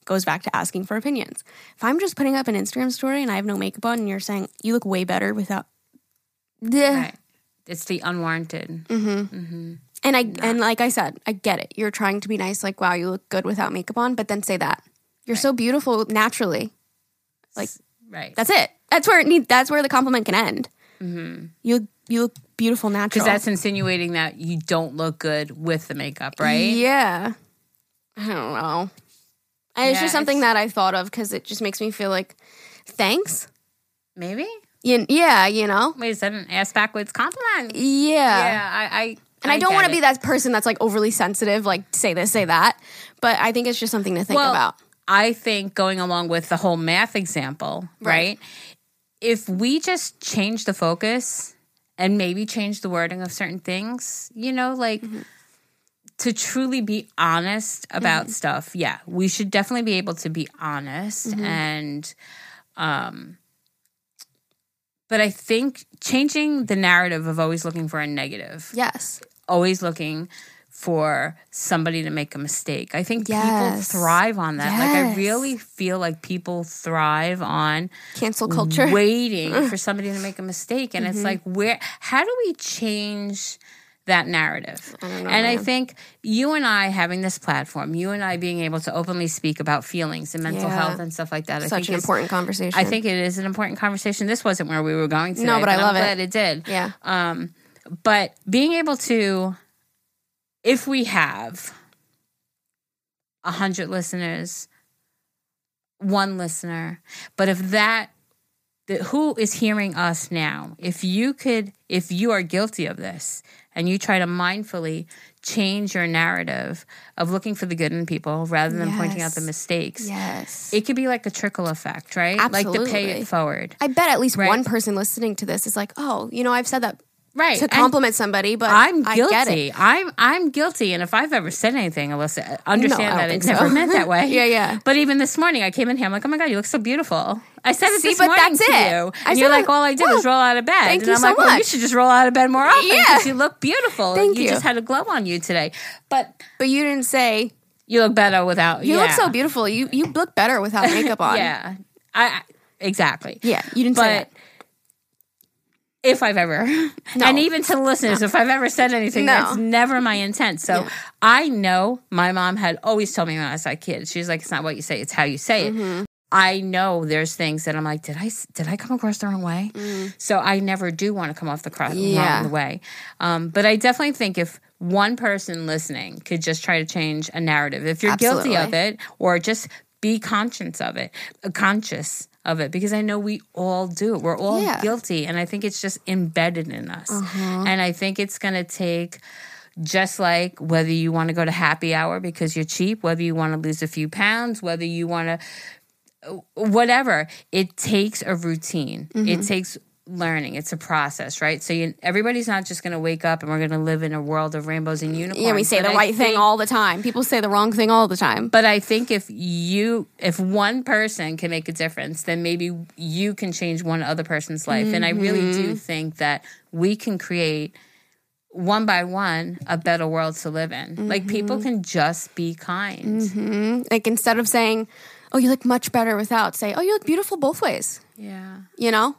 Goes back to asking for opinions. If I'm just putting up an Instagram story and I have no makeup on and you're saying you look way better without Duh. Right. It's the unwarranted. Mm-hmm. Mm-hmm. and I and like I said, I get it. You're trying to be nice, like, wow, you look good without makeup on, but then say that. You're so beautiful naturally. Like Right. that's it. That's where it need that's where the compliment can end. Mm-hmm. You you look beautiful natural. because that's insinuating that you don't look good with the makeup, right? Yeah. I don't know. And it's just something it's- that I thought of because it just makes me feel like, thanks. Maybe. You, yeah, you know? Wait a second. Ass backwards compliment. Yeah. Yeah. I. I And I, don't want to be that person that's like overly sensitive, like say this, say that. But I think it's just something to think Well, about. I think going along with the whole math example, right? Right. If we just change the focus and maybe change the wording of certain things, you know, like Mm-hmm. To truly be honest about Mm-hmm. stuff, yeah, we should definitely be able to be honest Mm-hmm. and um but I think changing the narrative of always looking for a negative Yes. always looking for somebody to make a mistake. I think Yes. people thrive on that. Like I really feel like people thrive on Cancel culture. waiting for somebody to make a mistake and Mm-hmm. it's like where how do we change that narrative? don't know, and I think you and I having this platform, you and I being able to openly speak about feelings and mental Yeah. health and stuff like that. I Such think an important conversation. I think it is an important conversation. This wasn't where we were going today. No, but I I'm love it. glad it did. Yeah. Um, but being able to, if we have a hundred listeners, one listener, but if that, the, who is hearing us now? If you could, if you are guilty of this, and you try to mindfully change your narrative of looking for the good in people rather than pointing out the mistakes, yes. it could be like a trickle effect, right? Absolutely. Like to pay it forward. I bet at least Right. one person listening to this is like, oh, you know, I've said that Right. to And compliment somebody, but I'm I guilty. I'm I'm guilty, and if I've ever said anything, Alyssa, understand I that don't think never so. meant that way. Yeah, yeah. But even this morning, I came in here. I'm like, oh my god, you look so beautiful. I said it See, this but morning that's to it. you, I and you're said like, it. all I did was Well, roll out of bed. thank and you I'm so like, well, you much. should just roll out of bed more often Yeah. because you look beautiful. Thank you. you. just had a glow on you today, but But you didn't say you look better without. you yeah. look so beautiful. You you look better without makeup on. Yeah, I, I exactly. yeah. You didn't say that. If I've ever, No. and even to the listeners, if I've ever said anything, No. that's never my intent. So Yeah. I know my mom had always told me when I was a kid, she's like, it's not what you say, it's how you say it. Mm-hmm. I know there's things that I'm like, did I did I come across the wrong way? So I never do want to come off the cross Mm. Yeah. wrong way. Um, but I definitely think if one person listening could just try to change a narrative, if you're guilty of it, or just be conscious of it, uh, conscious of it, because I know we all do. It. We're all Yeah. guilty, and I think it's just embedded in us. Uh-huh. And I think it's going to take just like whether you want to go to happy hour because you're cheap, whether you want to lose a few pounds, whether you want to whatever it takes a routine Mm-hmm. it takes learning it's a process right so you, everybody's not just going to wake up and we're going to live in a world of rainbows and unicorns Yeah, we say But the I right thing all the time. People say the wrong thing all the time. but i think if you if one person can make a difference then maybe you can change one other person's life and i really Mm-hmm. do think that we can create one by one a better world to live in like Mm-hmm. people can just be kind Like instead of saying, "Oh, you look much better," without say, "Oh, you look beautiful both ways." yeah You know,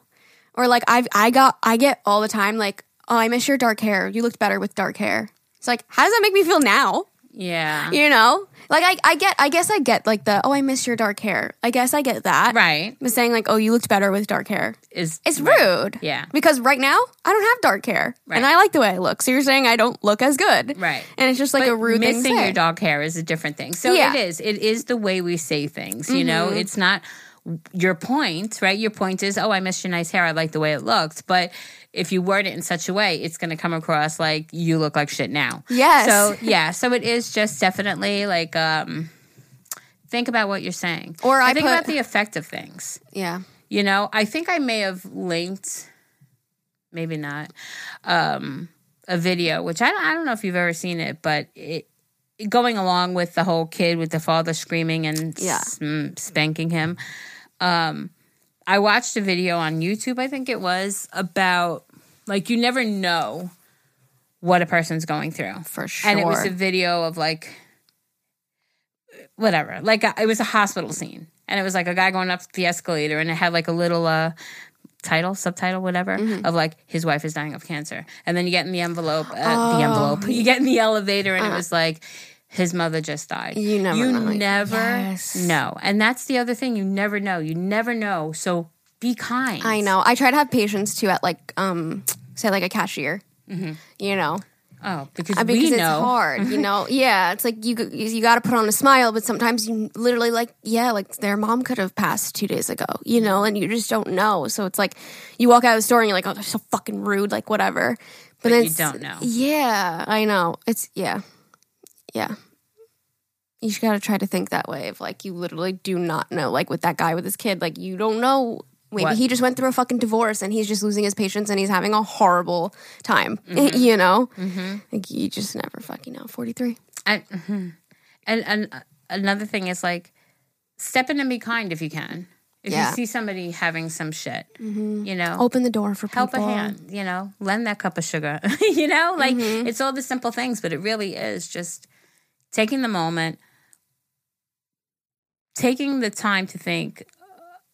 or like I've I got I get all the time like, "Oh, I miss your dark hair. You looked better with dark hair." It's like, how does that make me feel now? yeah You know, like I I get I guess I get like the, "Oh, I miss your dark hair." I guess I get that. right But saying like, "Oh, you looked better with dark hair." is It's right. rude. Yeah. Because right now I don't have dark hair, Right. and I like the way I look. So you're saying I don't look as good, Right. And it's just like But a rude thing to missing your dark hair is a different thing. So Yeah. Mm-hmm. it is. It is the way we say things. You know, it's not your point, right? Your point is, oh, I missed your nice hair. I like the way it looked. But if you word it in such a way, it's going to come across like you look like shit now. Yes. So yeah. So it is just definitely like um, think about what you're saying, Or I think put- about the effect of things. Yeah. You know, I think I may have linked, maybe not, um, a video, which I don't, I don't know if you've ever seen it, but it going along with the whole kid with the father screaming and Yeah. spanking him. Um, I watched a video on YouTube, I think it was, about like you never know what a person's going through. For sure. And it was a video of like whatever. Like a, it was a hospital scene. And it was like a guy going up the escalator and it had like a little uh title, subtitle, whatever, Mm-hmm. of like his wife is dying of cancer. And then you get in the envelope, uh, Oh. the envelope. You get in the elevator and it was like his mother just died. You never You know. never Yes. know. And that's the other thing. You never know. You never know. So be kind. I know. I try to have patience too at like um say like a cashier. You know, Oh, because, Uh, because it's know. hard. You know, yeah. It's like you you got to put on a smile, but sometimes you literally like yeah, like their mom could have passed two days ago. You know, and you just don't know. So it's like you walk out of the store and you're like, oh, they're so fucking rude, like whatever. But then you don't know. Yeah, I know. It's yeah, yeah. You just gotta try to think that way. Of like you literally do not know. Like with that guy with his kid, like you don't know. Maybe What? he just went through a fucking divorce and he's just losing his patience and he's having a horrible time. Mm-hmm. You know, like you just never fucking know. Forty three. And, mhm. and and uh, another thing is like step in and be kind if you can. If Yeah. you see somebody having some shit, you know, Open the door for people. help a hand. You know, lend that cup of sugar. you know, like Mm-hmm. it's all the simple things, but it really is just taking the moment, taking the time to think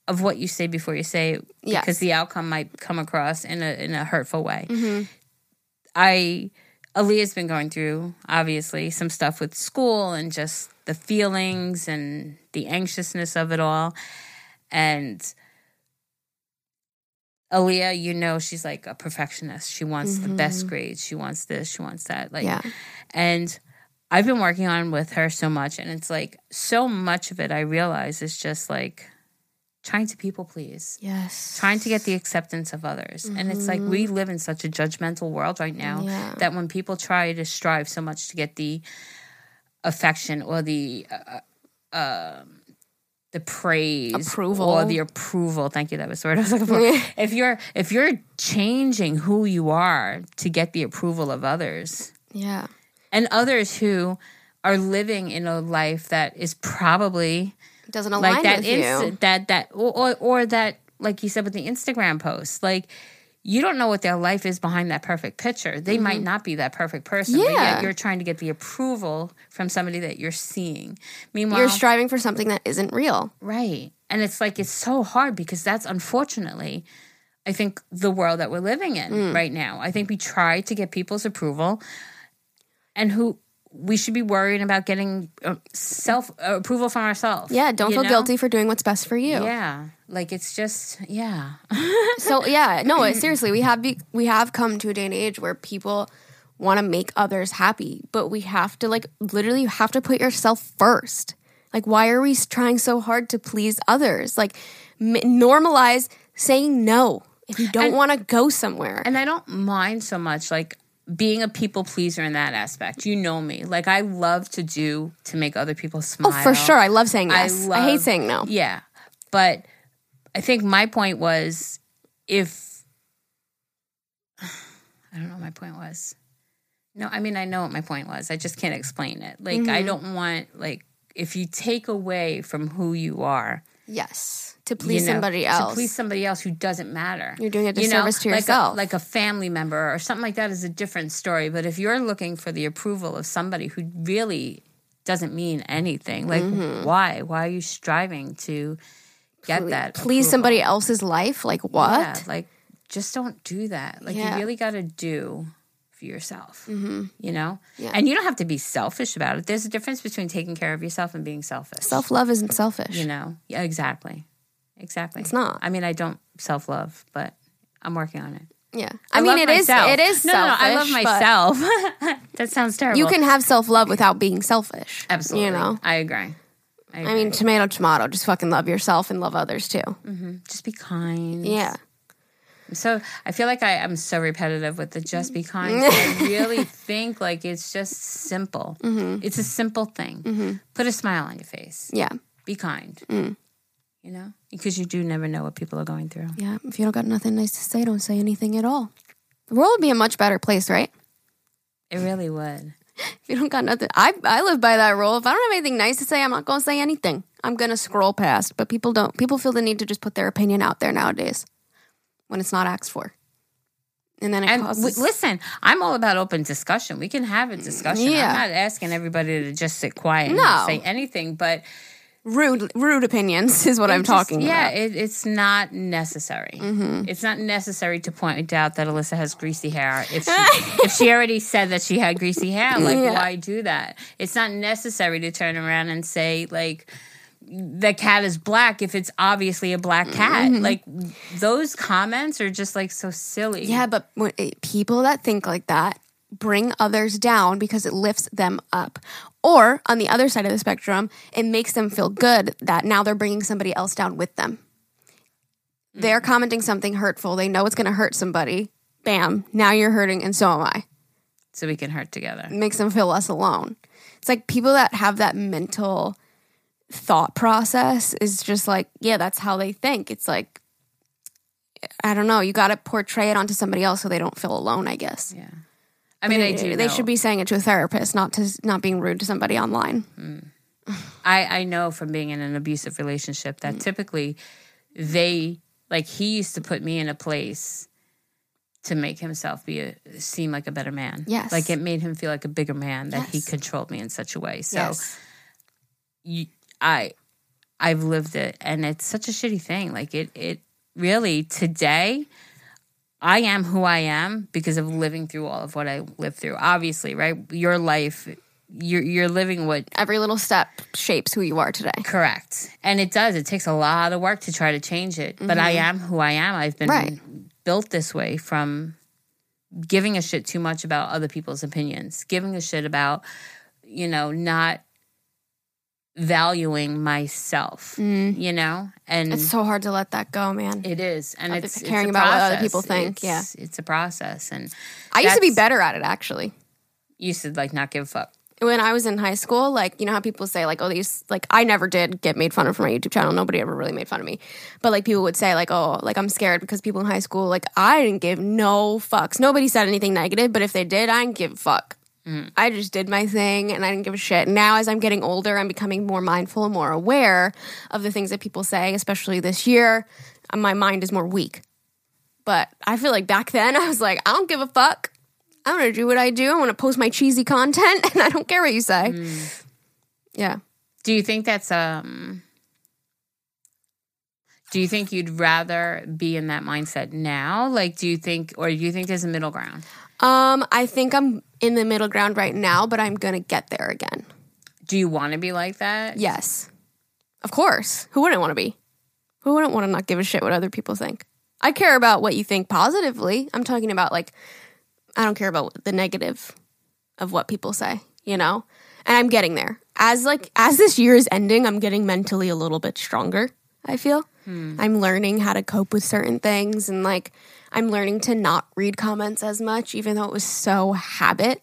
of what you say before you say it, Yes. because the outcome might come across in a in a hurtful way. Mm-hmm. I Aaliyah's been going through obviously some stuff with school and just the feelings and the anxiousness of it all. And Aaliyah, you know, she's like a perfectionist. She wants the best grades. She wants this. She wants that. Like, Mm-hmm. Yeah. and I've been working on with her so much, and it's like so much of it. I realize is just like trying to people please Yes. trying to get the acceptance of others. And it's like we live in such a judgmental world right now Mm-hmm. Yeah. that when people try to strive so much to get the affection or the uh, uh, the praise Approval. or the approval thank you that was the word i was looking for if you're if you're changing who you are to get the approval of others Yeah. And others who are living in a life that is probably doesn't align like that with inst- you. that that or, or or that like you said with the Instagram post like you don't know what their life is behind that perfect picture. They might not be that perfect person, but Mm-hmm. Yeah. yet you're trying to get the approval from somebody that you're seeing. Meanwhile, You're striving for something that isn't real. right. And it's like it's so hard because that's unfortunately I think the world that we're living in Mm. right now. I think we try to get people's approval and who we should be worrying about getting uh, self approval from ourselves. Yeah, don't feel know? guilty for doing what's best for you. Yeah, like it's just yeah. So yeah, no, seriously, we have be- we have come to a day and age where people want to make others happy, but we have to like literally you have to put yourself first. Like why are we trying so hard to please others? Like m- normalize saying no if you don't want to go somewhere. and I don't mind so much like being a people pleaser in that aspect. You know me, like I love to do to make other people smile. oh, for sure, I love saying I yes. I, hate saying no. Yeah, but I think my point was if I don't know what my point was. No, I mean I know what my point was. I just can't explain it. Like Mm-hmm. I don't want like if you take away from who you are, Yes, to please you know, somebody else. to please somebody else who doesn't matter. You're doing a You know, disservice to like a- yourself. like a family member or something like that is a different story. But if you're looking for the approval of somebody who really doesn't mean anything, like Mm-hmm. why? Why are you striving to get that? please somebody else's life. Like what? Yeah, like just don't do that. Like Yeah. you really got to do for yourself. Mm-hmm. You know, Yeah. and you don't have to be selfish about it. There's a difference between taking care of yourself and being selfish. Self love isn't selfish. You know, yeah, exactly, exactly. It's not. I mean, I don't self love, but I'm working on it. Yeah, I, I, mean it is myself. it is no, no, no, I love myself. that sounds terrible. You can have self love without being selfish. absolutely. You know, I agree. I, agree. I mean, tomato, tomato. Just fucking love yourself and love others too. just be kind. Yeah. So I feel like I am so repetitive with the just be kind. but I really think like it's just simple. Mm-hmm. It's a simple thing. Put a smile on your face. Yeah. Be kind. Mm. You know, because you do never know what people are going through. Yeah. If you don't got nothing nice to say, don't say anything at all. The world would be a much better place, right? It really would. If you don't got nothing, I I live by that rule. If I don't have anything nice to say, I'm not going to say anything. I'm going to scroll past. But people don't. People feel the need to just put their opinion out there nowadays when it's not asked for, and then it And causes. w- listen, I'm all about open discussion. We can have a discussion. Yeah. I'm not asking everybody to just sit quiet and No. not say anything, but rude rude opinions is what I'm just- talking yeah, about. Mm-hmm. it, it's not necessary. It's not necessary to point out that Alyssa has greasy hair. If she, if she already said that she had greasy hair, like Yeah. why do that? It's not necessary to turn around and say like the cat is black if it's obviously a black cat. Like those comments are just like so silly. Mm-hmm. Yeah, but when, eh, people that think like that bring others down because it lifts them up. Or on the other side of the spectrum, it makes them feel good that now they're bringing somebody else down with them. They're Mm-hmm. commenting something hurtful. They know it's going to hurt somebody. Bam, now you're hurting, and so am I. so we can hurt together. It makes them feel less alone. It's like people that have that mental thought process is just like, yeah, that's how they think. It's like, I don't know, you got to portray it onto somebody else so they don't feel alone, I guess. Yeah. I mean, I do. They know. should be saying it to a therapist, not to not being rude to somebody online. I, I know from being in an abusive relationship Mm. that typically they like he used to put me in a place to make himself be a seem like a better man. Yes. Like it made him feel like a bigger man that he controlled me in such a way. So yes. you, I I've lived it and it's such a shitty thing. Like it it really today I am who I am because of living through all of what I lived through. Obviously, right? Your life you're you're living what Every little step shapes who you are today. Correct. And it does. It takes a lot of work to try to change it. But I mm-hmm. am who I am. I've been Right. built this way from giving a shit too much about other people's opinions, giving a shit about, you know, not valuing myself, mm. you know? And It's so hard to let that go, man. it is. And it's it's caring a about what other people think, It's- It's a process. And I used to be better at it, actually. you used to like not give a fuck. when I was in high school, like you know how people say like, oh, these like I never did get made fun of for my YouTube channel. Nobody ever really made fun of me, but like people would say like, oh, like I'm scared because people in high school like I didn't give no fucks. Nobody said anything negative, but if they did, I didn't give a fuck. I just did my thing and I didn't give a shit. Now, as I'm getting older, I'm becoming more mindful and more aware of the things that people say, especially this year. uh, My mind is more weak. But I feel like back then I was like, I don't give a fuck. I'm gonna do what I do. I want to post my cheesy content, and I don't care what you say. Yeah. Do you think that's um do you think you'd rather be in that mindset now? Like do you think or do you think there's a middle ground? Um, I think I'm in the middle ground right now, but I'm gonna get there again. Do you want to be like that? Yes, of course. Who wouldn't want to be? Who wouldn't want to not give a shit what other people think? I care about what you think positively. I'm talking about like, I don't care about the negative of what people say. You know, and I'm getting there. As like as this year is ending, I'm getting mentally a little bit stronger. I feel I'm learning how to cope with certain things, and like I'm learning to not read comments as much, even though it was so habit.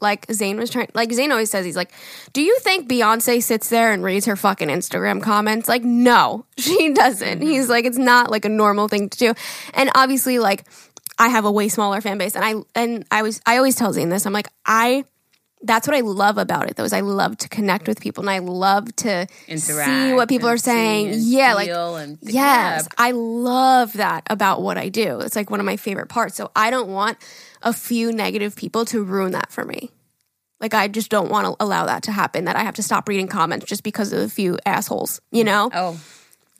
Like Zayn was trying, like Zayn always says, he's like, "Do you think Beyonce sits there and reads her fucking Instagram comments?" Like, no, she doesn't. Mm-hmm. He's like, it's not like a normal thing to do, and obviously, like, I have a way smaller fan base, and I and I was I always tell Zayn this. I'm like, I that's what I love about it though is I love to connect with people and I love to Interact see what people are saying. Yeah, like yes, yeah. I love that about what I do. It's like one of my favorite parts. So I don't want a few negative people to ruin that for me. Like I just don't want to allow that to happen. That I have to stop reading comments just because of a few assholes. You know, Oh,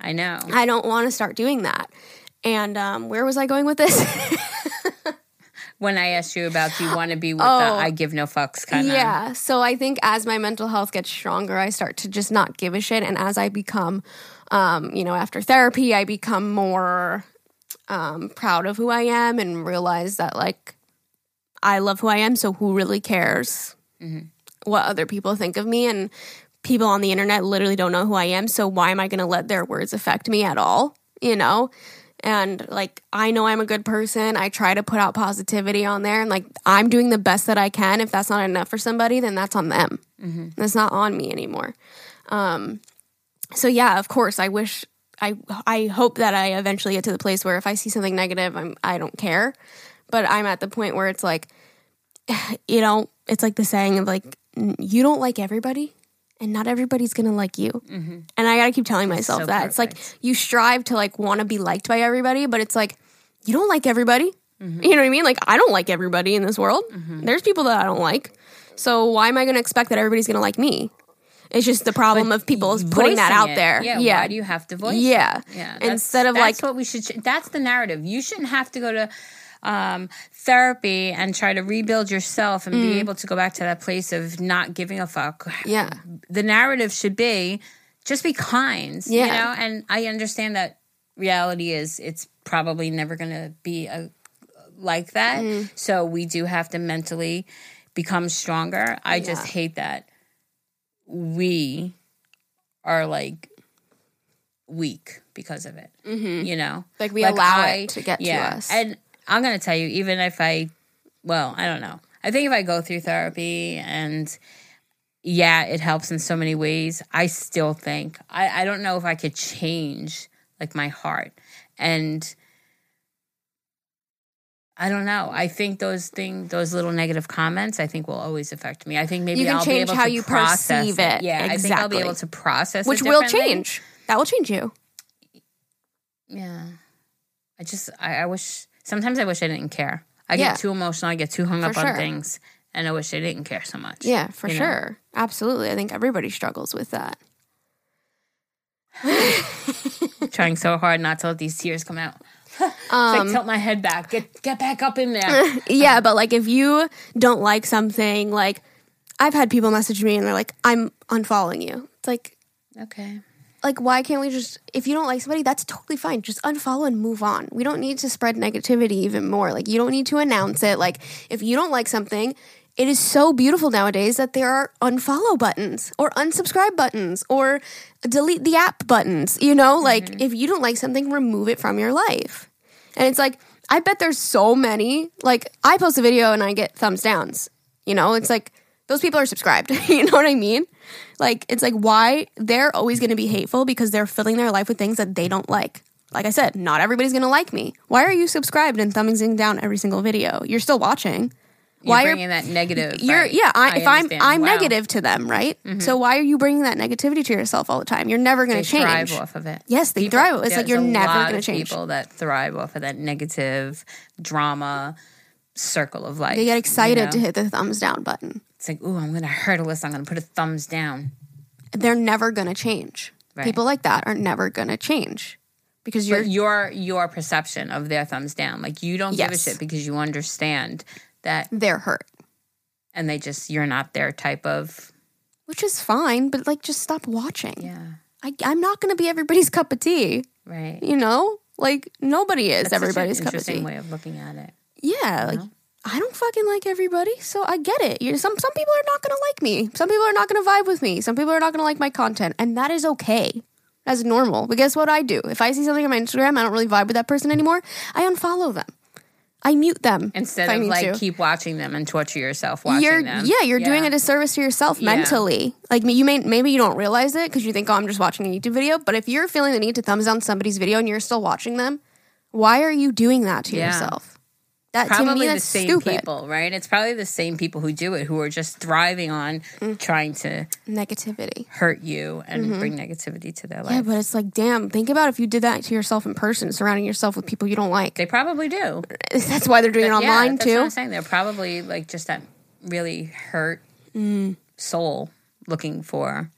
I know. I don't want to start doing that. And um, where was I going with this? When I asked you about do you want to be with Oh. the I give no fucks kind of Yeah. So I think as my mental health gets stronger, I start to just not give a shit. And as I become, um, you know, after therapy, I become more um, proud of who I am and realize that, like, I love who I am. So who really cares what other people think of me? And people on the internet literally don't know who I am. So why am I going to let their words affect me at all? You know? And like, I know I'm a good person. I try to put out positivity on there. And like, I'm doing the best that I can. If that's not enough for somebody, then that's on them. That's not on me anymore. Um, so yeah, of course, I wish. I I hope that I eventually get to the place where if I see something negative, I'm I don't care. But I'm at the point where it's like, you know, it's like the saying of like, you don't like everybody, and not everybody's gonna like you. Mm-hmm. And I gotta keep telling myself so that it's like you strive to like want to be liked by everybody, but it's like you don't like everybody. Mm-hmm. You know what I mean? Like I don't like everybody in this world. Mm-hmm. There's people that I don't like. So why am I gonna expect that everybody's gonna like me? It's just the problem of people putting that out it. there. Yeah, yeah. Why do you have to voice? it? Yeah. yeah. that's- Instead of that's like what we should. ch- That's the narrative. You shouldn't have to go to um, therapy and try to rebuild yourself and Mm. be able to go back to that place of not giving a fuck. Yeah. The narrative should be just be kind. Yeah. You know, and I understand that reality is it's probably never going to be a like that. Mm-hmm. So we do have to mentally become stronger. I just hate that we are like weak because of it. You know, Mm-hmm. Like, we allow it to get to us. And I'm gonna tell you, even if I, well, I don't know. I think if I go through therapy and yeah, it helps in so many ways. I still think I, I don't know if I could change like my heart and. I don't know. I think those thing, those little negative comments, I think will always affect me. I think maybe You can I'll be change able how to you process perceive it. Yeah, I think I'll be Exactly. able to process, which it will change. That will change you. Yeah. I just I, I wish sometimes I wish I didn't care. I Yeah. get too emotional, I get too hung For up on things, and I wish I didn't care so much. Yeah, for you know? sure. Absolutely. I think everybody struggles with that. Trying so hard not to let these tears come out. Um, like tilt my head back. Get get back up in there. yeah, but like if you don't like something, like I've had people message me and they're like, I'm unfollowing you. It's like, okay. Like why can't we just if you don't like somebody that's totally fine. Just unfollow and move on. We don't need to spread negativity even more. Like you don't need to announce it. Like if you don't like something it is so beautiful nowadays that there are unfollow buttons or unsubscribe buttons or delete the app buttons you know? Like mm-hmm. if you don't like something remove it from your life. And it's like i bet there's so many like i post a video and i get thumbs downs you know? It's like Those people are subscribed. you know what I mean? Like, it's like why they're always going to be hateful because they're filling their life with things that they don't like. Like I said, not everybody's going to like me. Why are you subscribed and thumbing down every single video? You're still watching. You're why are bringing that negative? you're right? yeah I, if i'm i'm Wow. Mm-hmm. negative to them right so why are you bringing that negativity to yourself all the time you're never going to change thrive off of it. yes they People- thrive it's like you're never going to change People that thrive off of that negative drama circle of life. they get excited you know? to hit the thumbs down button It's like, ooh, I'm going to hurt Alyssa. I'm going to put a thumbs down. they're never going to change Right. people like that are never going to change because you're But your your perception of their thumbs down, like you don't give a shit because you understand that, they're hurt and they just you're not their type of which is fine but like just stop watching yeah, I, i'm not going to be everybody's cup of tea right. you know like nobody is That's everybody's cup of interesting tea way of looking at it. Yeah, like I don't fucking like everybody, so I get it. You some some people are not gonna like me. Some people are not gonna vibe with me. Some people are not gonna like my content, and that is okay. That's normal. But guess what I do? If I see something on my Instagram, I don't really vibe with that person anymore. I unfollow them. I mute them Instead of like to. keep watching them and torture yourself watching You're them. yeah, you're doing a disservice to yourself Yeah. mentally. Like you may maybe you don't realize it because you think, oh, I'm just watching a YouTube video. But if you're feeling the need to thumbs down somebody's video and you're still watching them, why are you doing that to Yeah. yourself? That probably me, the same stupid. people, right? It's probably the same people who do it, who are just thriving on Mm. trying to Negativity. hurt you and bring negativity to their life. Mm-hmm. Yeah, but it's like, damn, think about if you did that to yourself in person, surrounding yourself with people you don't like. they probably do. That's why they're doing it Yeah, online that's what too. I'm saying. They're probably like just that really hurt Mm. soul looking for.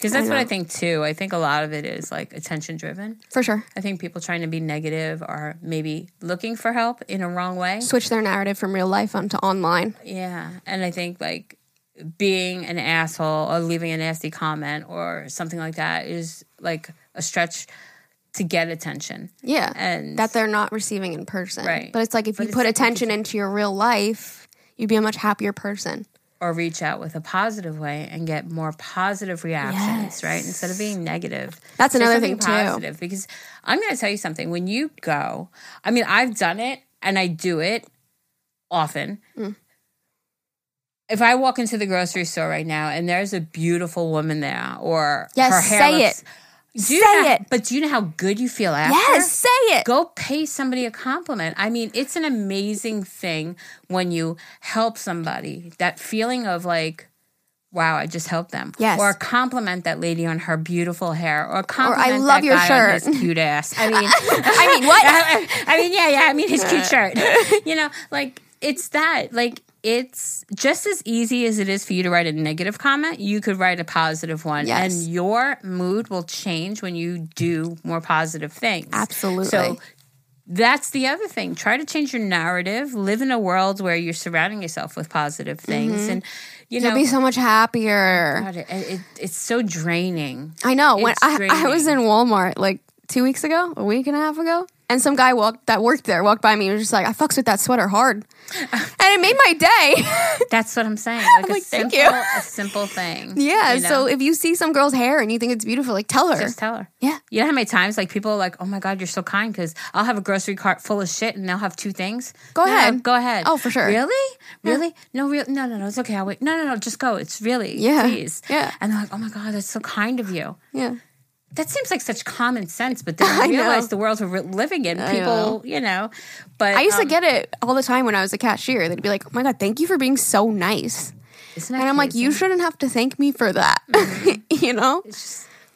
Because that's what I think too. I think a lot of it is like attention driven. For sure. I think people trying to be negative are maybe looking for help in a wrong way. Switch their narrative from real life onto online. Yeah. And I think like being an asshole or leaving a nasty comment or something like that is like a stretch to get attention. Yeah. And that they're not receiving in person. Right. But it's like if But you put attention into your real life, you'd be a much happier person. Or reach out with a positive way and get more positive reactions, right? Instead of being negative. That's another thing, too. Positive because I'm going to tell you something. When you go, I mean, I've done it and I do it often. Mm. If I walk into the grocery store right now and there's a beautiful woman there, or Yes, her hair say looks, it. Do Say know- it. But do you know how good you feel after? Yes, say it. Go pay somebody a compliment. I mean, it's an amazing thing when you help somebody. That feeling of like, wow, I just helped them. Yes. Or compliment that lady on her beautiful hair. Or compliment or I love that your shirt. on his cute ass. I mean, I mean, what? I mean, yeah, yeah. I mean, his cute shirt. You know, like it's that. Like it's just as easy as it is for you to write a negative comment. You could write a positive one, Yes. and your mood will change when you do more positive things. Absolutely. So that's the other thing. Try to change your narrative. Live in a world where you're surrounding yourself with positive things, mm-hmm. and you know. You'll be so much happier. God, it, it, it's so draining. I know. When I, I was in. Walmart like two weeks ago, a week and a half ago, and some guy walked that worked there walked by me and was just like, "I fucks with that sweater hard," and it made my day. That's what I'm saying. Like, a like, thank simple, you. a simple thing. yeah. you know? So if you see some girl's hair and you think it's beautiful, like tell her. Just tell her. yeah. You know how many times like people are like, "Oh my god, you're so kind," because I'll have a grocery cart full of shit and they'll have two things. Go No, no, ahead. go ahead. Oh, for sure. Really, really? No, real. No, no, no. It's okay. I'll wait. No, no, no. Just go. It's really. Yeah. Please. Yeah. And they're like, "Oh my god, that's so kind of you." Yeah. That seems like such common sense, but then I realize the world we're living in, people, know. you know. But I used um, to get it all the time when I was a cashier. They'd be like, "Oh my god, thank you for being so nice," and I'm like, "You shouldn't have to thank me for that." you know,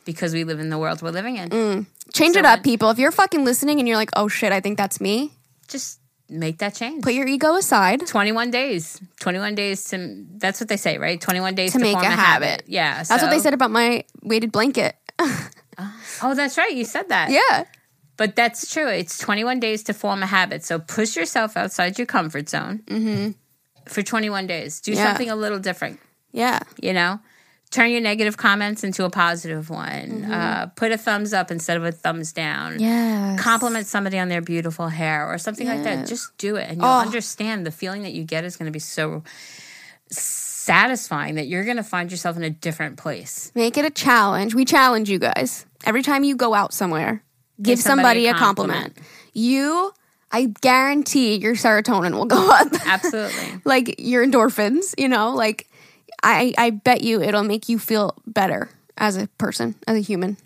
because we live in the world we're living in. Mm. change it up, then- people. If you're fucking listening and you're like, "Oh shit, I think that's me," Just make that change. put your ego aside. 21 days 21 days to that's what they say right 21 days To to, make form a habit. habit, yeah That's what they said about my weighted blanket. oh that's right you said that yeah. but that's true it's 21 days to form a habit so push yourself outside your comfort zone for 21 days do Mm-hmm. Yeah. something a little different Yeah. you know turn your negative comments into a positive one uh, put a thumbs up instead of a thumbs down Yeah. compliment somebody on their beautiful hair or something like that just do it and you'll Oh. understand the feeling that you get is going to be so satisfying that you're going to find yourself in a different place Make it a challenge. We challenge you guys. Every time you go out somewhere, give, somebody, somebody a a compliment. You, I guarantee your serotonin will go up. absolutely like your endorphins, you know, like I I bet you it'll make you feel better as a person, as a human.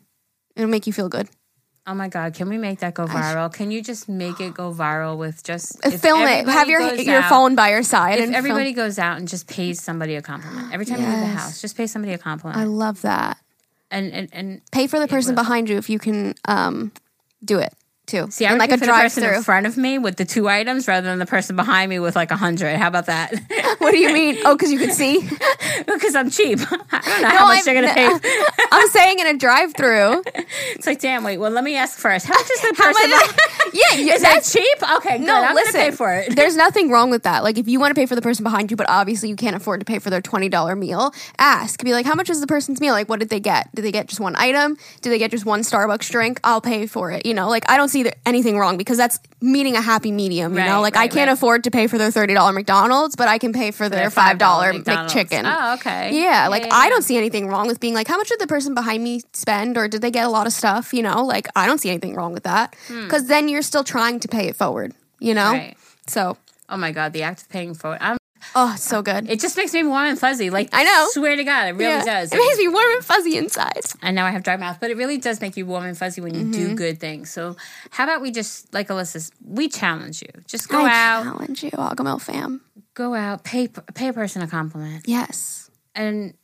It'll make you feel good. Oh my God! Can we make that go viral? Can you just make it go viral with just film it. Have your your out- phone by your side. If and everybody film. goes out and just pays somebody a compliment every time you leave the house, just pay somebody a compliment, I love that. and and and Pay for the person behind you if you can um do it too. see, I am like a drive person in front of me with the two items rather than the person behind me with like a hundred. How about that? what do you mean? Oh, because you can see. because I'm cheap. I don't know No, how much I'm- they're gonna pay. I'm saying in a drive through. It's like, damn, wait. Well, let me ask first. How much is the person? yeah, you- is that cheap? Okay, good. No, I'm listen. gonna pay for it. There's nothing wrong with that. Like, if you want to pay for the person behind you, but obviously you can't afford to pay for their twenty dollar meal, ask. Be like, how much is the person's meal? Like, what did they get? Did they get just one item? Did they get just one Starbucks drink? I'll pay for it. You know, like I don't see there- anything wrong because that's meeting a happy medium. You know, Right, like I can't right. afford to pay for their thirty dollar McDonald's, but I can pay for their Their five dollar. McChicken. Oh, okay. Yeah, like yeah, I don't see anything wrong with being like, how much did the person behind me spend, or did they get a lot of stuff? You know, like I don't see anything wrong with that because then you're still trying to pay it forward. You know, Hmm. Right. so Oh my god, the act of paying forward. I'm, oh, it's so good. it just makes me warm and fuzzy. Like I know. Swear to God, it really Yeah. does. It makes me warm and fuzzy inside. I know I have dry mouth, but it really does make you warm and fuzzy when you Mm-hmm. do good things. So how about we just like Alyssa's? We challenge you. Just go I out, challenge you, Agahmil fam. go out, pay pay a person a compliment, Yes. and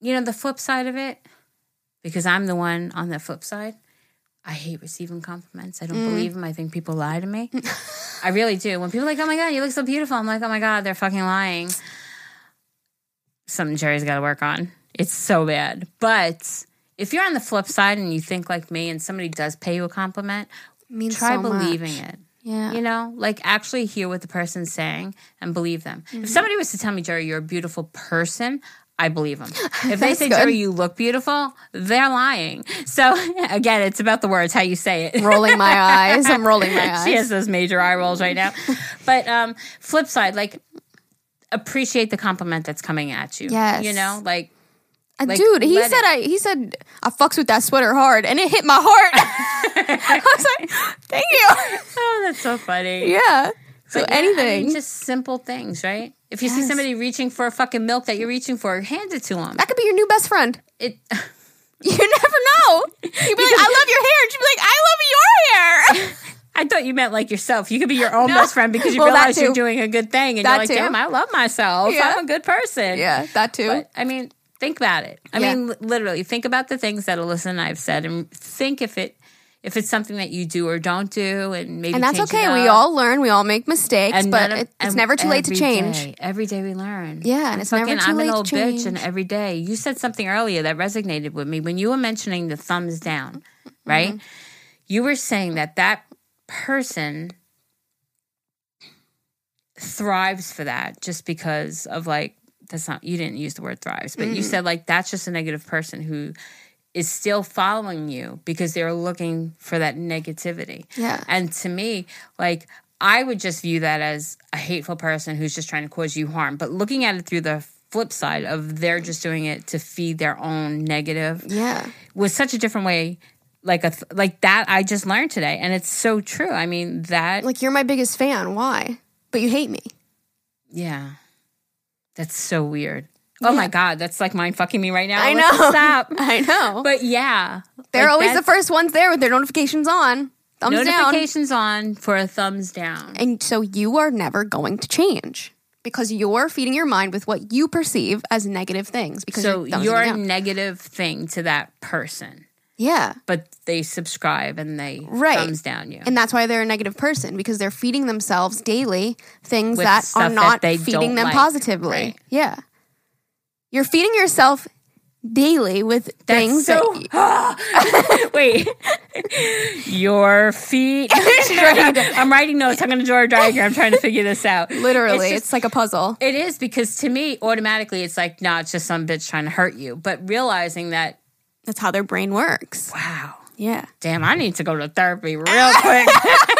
you know the flip side of it, because I'm the one on the flip side. I hate receiving compliments. I don't Mm. believe them. I think people lie to me. I really do. When people are like, "Oh my god, you look so beautiful," I'm like, "Oh my god, they're fucking lying." Something Jerry's got to work on. It's so bad. But if you're on the flip side and you think like me, and somebody does pay you a compliment, means try so believing much. it. Yeah. You know, like actually hear what the person's saying and believe them. Mm-hmm. If somebody was to tell me, Jerry, you're a beautiful person, I believe them. If they say, good. Jerry, you look beautiful, they're lying. So again, it's about the words, how you say it. rolling my eyes. I'm rolling my eyes. she has those major eye rolls right now. but um, flip side, like appreciate the compliment that's coming at you. Yes. You know, like Uh, like, Dude, he said it- I he said I fucks with that sweater hard and it hit my heart. I was like, thank you. oh, that's so funny. Yeah. So But yeah, I mean, anything. just simple things, right? If you see somebody reaching for a fucking milk that you're reaching for, hand it to them. that could be your new best friend. It. You never know. You'd be like, I love your hair. And she'd be like, I love your hair. I thought you meant like yourself. You could be your own No. best friend because you Well, realize you're doing a good thing, and That you're like, too. "Damn, I love myself. Yeah. I'm a good person." yeah, that too. But I mean, think about it. I Yeah. mean, literally, think about the things that Alyssa and I've said, and think if it if it's something that you do or don't do, and maybe and that's change okay. We all learn. We all make mistakes, And but of- it's and never too late to change. day- every day we learn. Yeah, and I'm it's never fucking- too I'm late an to old bitch, and every day you said something earlier that resonated with me when you were mentioning the thumbs down, right? Mm-hmm. You were saying that that person thrives for that just because of like that's not you didn't use the word thrives, but Mm-hmm. you said like that's just a negative person who is still following you because they're looking for that negativity. Yeah. And to me, like I would just view that as a hateful person who's just trying to cause you harm. But looking at it through the flip side of they're just doing it to feed their own negative Yeah. was such a different way like a th- like that I just learned today and it's so true. I mean that Like you're my biggest fan. Why? But you hate me. yeah. That's so weird. Oh my god, that's like mind fucking me right now. I Let's know. Stop. I know. But yeah, They're like, always the first ones there with their notifications on. Thumbs down. notifications on for a thumbs down. And so you are never going to change because you're feeding your mind with what you perceive as negative things. Because So you're you're a negative thing to that person, yeah. but they subscribe and they Right. thumbs down you. And that's why they're a negative person because they're feeding themselves daily things With that are not they feeding them like. positively. Right. Yeah. You're feeding yourself daily with That's things so. that Wait, your feet. I'm writing notes. I'm going to draw a diagram. I'm trying to figure this out. literally It's it's, like a puzzle. It is because to me, automatically, it's like, nah, it's just some bitch trying to hurt you. But realizing that, That's how their brain works. wow, Yeah. damn, I need to go to therapy real quick.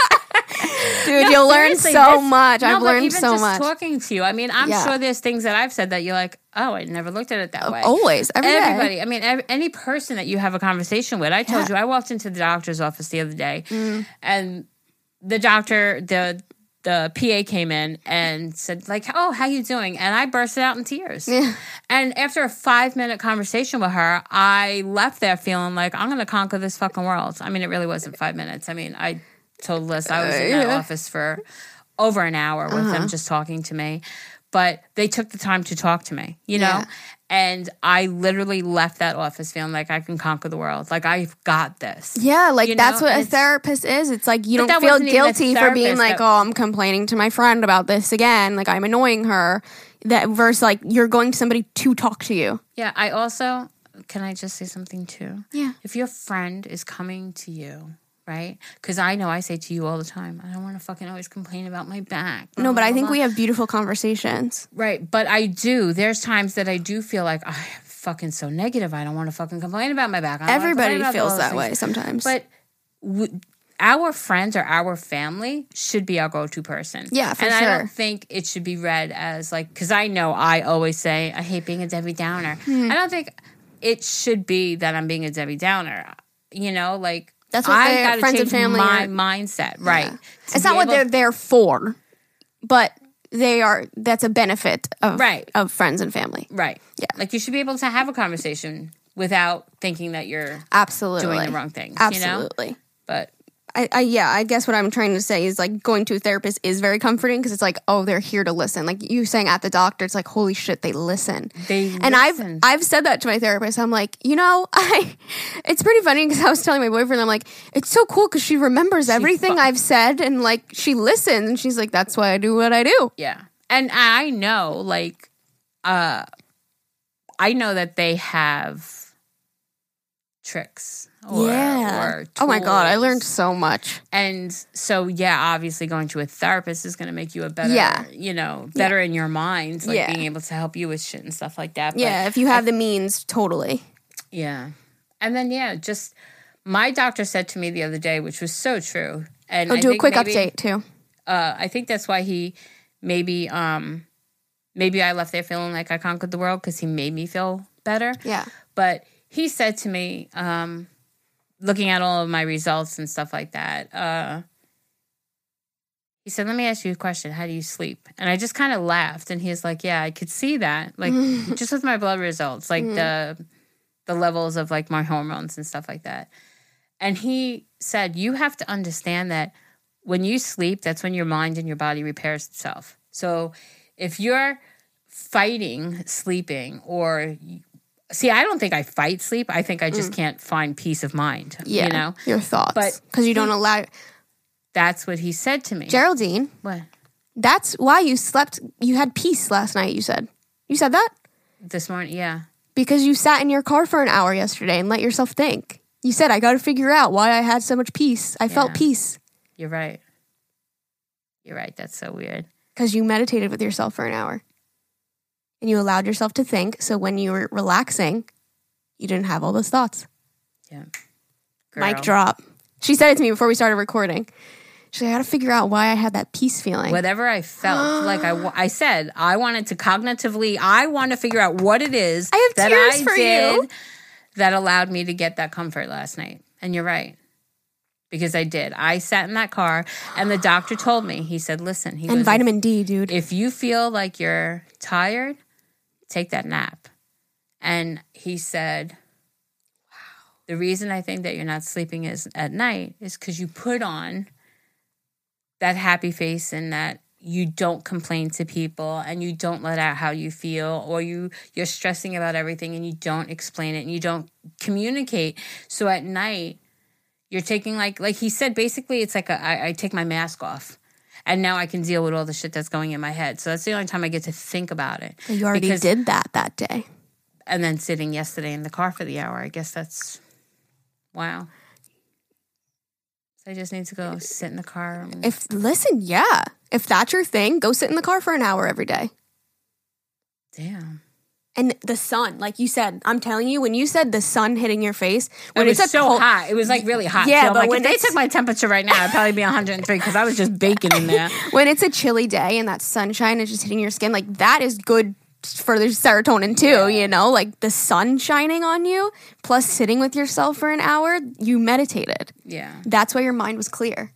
Dude, No, you'll learn so much. no, I've learned even so just much. Talking to you, I mean, I'm Yeah. sure there's things that I've said that you're like, oh, I never looked at it that way. Always. Every day. Everybody, I mean, ev- any person that you have a conversation with. I told Yeah. Mm. you, I walked into the doctor's office the other day, and the doctor, the the PA came in and said like, "Oh, how you doing?" And I bursted out in tears. Yeah. And after a five minute conversation with her, I left there feeling like I'm going to conquer this fucking world. I mean, it really wasn't five minutes. I mean, I told Liz I was in that yeah. office for over an hour with them uh-huh. just talking to me, but they took the time to talk to me, you know. Yeah. And I literally left that office feeling like I can conquer the world. Like I've got this. Yeah, like You that's know, what a therapist is. It's like you don't feel wasn't even a guilty for being like, that- oh, I'm complaining to my friend about this again. Like I'm annoying her. That versus like you're going to somebody to talk to you. Yeah, I also can I just say something too? Yeah. If your friend is coming to you, right? Because I know I say to you all the time, I don't want to fucking always complain about my back. No, but I think blah, we have beautiful conversations. right. But I do. There's times that I do feel like I'm fucking so negative. I don't want to fucking complain about my back. I Everybody complain about all feels that things. way sometimes. But w- our friends or our family should be our go-to person. Yeah, for and I don't think it should be read as like because I know I always say I hate being a Debbie Downer. Hmm. I don't think it should be that I'm being a Debbie Downer. You know, like That's what I their friends and family my are- mindset, right? Yeah. It's not what they're there for, but they are. That's a benefit of Right. of friends and family. right. Yeah. like you should be able to have a conversation without thinking that you're Absolutely doing the wrong things. You know, Absolutely. but I, I yeah, I guess what I'm trying to say is like going to a therapist is very comforting because it's like, oh, they're here to listen. Like you saying at the doctor, it's like, holy shit, they listen. They and listen. I've I've said that to my therapist. I'm like, you know, I it's pretty funny because I was telling my boyfriend, I'm like, it's so cool because she remembers everything fu- I've said and like she listens and she's like, that's why I do what I do. Yeah. And I know, like, uh, I know that they have tricks. Or, Or oh my god, I learned so much. And so, yeah, obviously going to a therapist is going to make you a better, Yeah. you know, better in your mind, like Yeah. being able to help you with shit and stuff like that. But, Yeah, if you have the means, totally. Yeah. And then, yeah, just my doctor said to me the other day, which was so true. And Oh, I do a quick maybe- update too. uh, I think that's why he maybe um maybe I left there feeling like I conquered the world because he made me feel better. Yeah. But he said to me, um, looking at all of my results and stuff like that, uh, he said, "Let me ask you a question. How do you sleep?" And I just kind of laughed, and he's like, "Yeah, I could see that, like just with my blood results, like the the levels of like my hormones and stuff like that." And he said, "You have to understand that." when you sleep, that's when your mind and your body repairs itself. So if you're fighting sleeping or see, I don't think I fight sleep. I think I just mm. can't find peace of mind. Yeah. You know? Your thoughts. But because you don't allow That's what he said to me. Geraldine, what? that's why you slept you had peace last night, you said. You said that? This morning, yeah. Because you sat in your car for an hour yesterday and let yourself think. You said, I got to figure out why I had so much peace. I felt peace You're right. You're right. That's so weird. because you meditated with yourself for an hour and you allowed yourself to think. So when you were relaxing, you didn't have all those thoughts. Yeah. Mic drop. She said it to me before we started recording. She's like, I got to figure out why I had that peace feeling. Whatever I felt, like I, I said, I wanted to cognitively, I want to figure out what it is I have that tears I for did you. that allowed me to get that comfort last night. And you're right. Because I did. I sat in that car and the doctor told me, he said, listen, he and goes, vitamin D, dude. if you feel like you're tired, take that nap. And he said, Wow. the reason I think that you're not sleeping is at night is because you put on that happy face and that you don't complain to people and you don't let out how you feel or you you're stressing about everything and you don't explain it and you don't communicate so at night you're taking like like he said basically it's like a, I, I take my mask off and now i can deal with all the shit that's going in my head so that's the only time i get to think about it you already because- did that that day. and then sitting yesterday in the car for the hour. I guess that's wow. So I just need to go sit in the car. and- If listen, yeah. If that's your thing, go sit in the car for an hour every day. Damn, And the sun, like you said, I'm telling you, when you said the sun hitting your face, it when was it's so cold, hot. It was like really hot. Yeah. I'm but like, when if they took my temperature right now, it'd probably be 103 because I was just baking in there. when it's a chilly day and that sunshine is just hitting your skin, like that is good for the serotonin too, you know? Like the sun shining on you, plus sitting with yourself for an hour, you meditated. Yeah, That's why your mind was clear.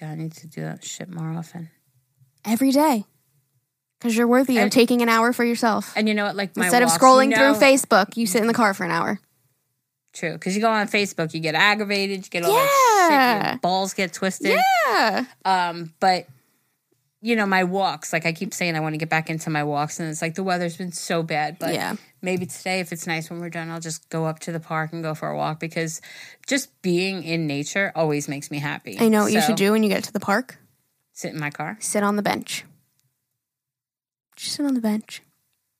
Yeah, I need to do that shit more often. every day because you're worthy of And- taking an hour for yourself. And you know what? Like my Instead of scrolling you through Facebook, you sit in the car for an hour. True, because you go on Facebook, you get aggravated, you get all that shit, Yeah. your balls get twisted. Yeah. Um, but you know, my walks, like I keep saying, I want to get back into my walks, and it's like the weather's been so bad. But Yeah. maybe today, if it's nice when we're done, I'll just go up to the park and go for a walk because just being in nature always makes me happy. I know what you should do when you get to the park. Sit in my car. Sit on the bench. Just sit on the bench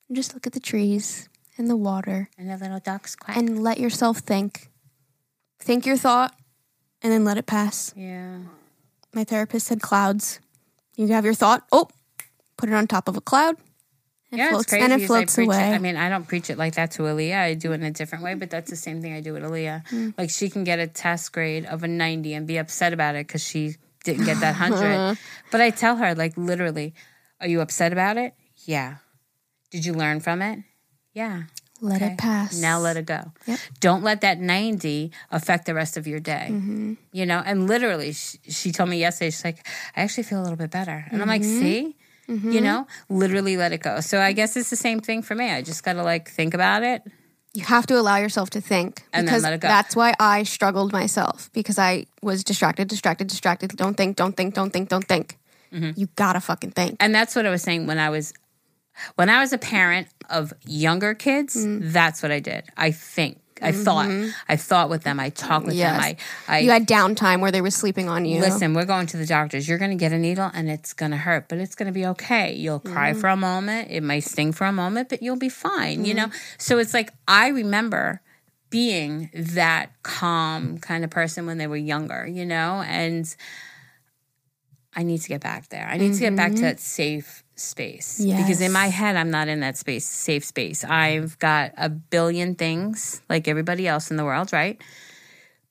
and just look at the trees and the water And the little ducks quack. and let yourself think. Think your thought and then let it pass. yeah. My therapist said clouds. You have your thought. Oh, put it on top of a cloud. And Yeah, floats, it's crazy. and it floats I away. It. I mean, I don't preach it like that to Aaliyah. I do it in a different way, but that's the same thing I do with Aaliyah. Hmm. Like she can get a test grade of a 90 and be upset about it because she didn't get that Uh-huh. 100. but I tell her, like, literally, are you upset about it? Yeah. Did you learn from it? Yeah. let Okay. it pass. Now let it go. Yep. Don't let that 90 affect the rest of your day. Mm-hmm. You know, and literally, she, she told me yesterday, she's like, I actually feel a little bit better. And I'm like, Mm-hmm. see? You know, literally let it go. So I guess it's the same thing for me. I just got to like think about it. You have to allow yourself to think. And then because let it go. That's why I struggled myself because I was distracted, distracted, distracted. Don't think, don't think, don't think, don't think. Mm-hmm. You gotta fucking think. And that's what I was saying when I was when I was a parent of younger kids, Mm. that's what I did. I think. I thought. I thought with them. I talked with Mm-hmm. Yes. them. I I you had downtime where they were sleeping on you. Listen, we're going to the doctors. You're going to get a needle and it's going to hurt, but it's going to be okay. You'll cry Mm-hmm. for a moment. It might sting for a moment, but you'll be fine, you know? So it's like I remember being that calm kind of person when they were younger, you know? And I need to get back there. I need to get back to that safe space. Because in Mm-hmm. My head, I'm not in that space, safe space. I've got a billion things like everybody else in the world, right?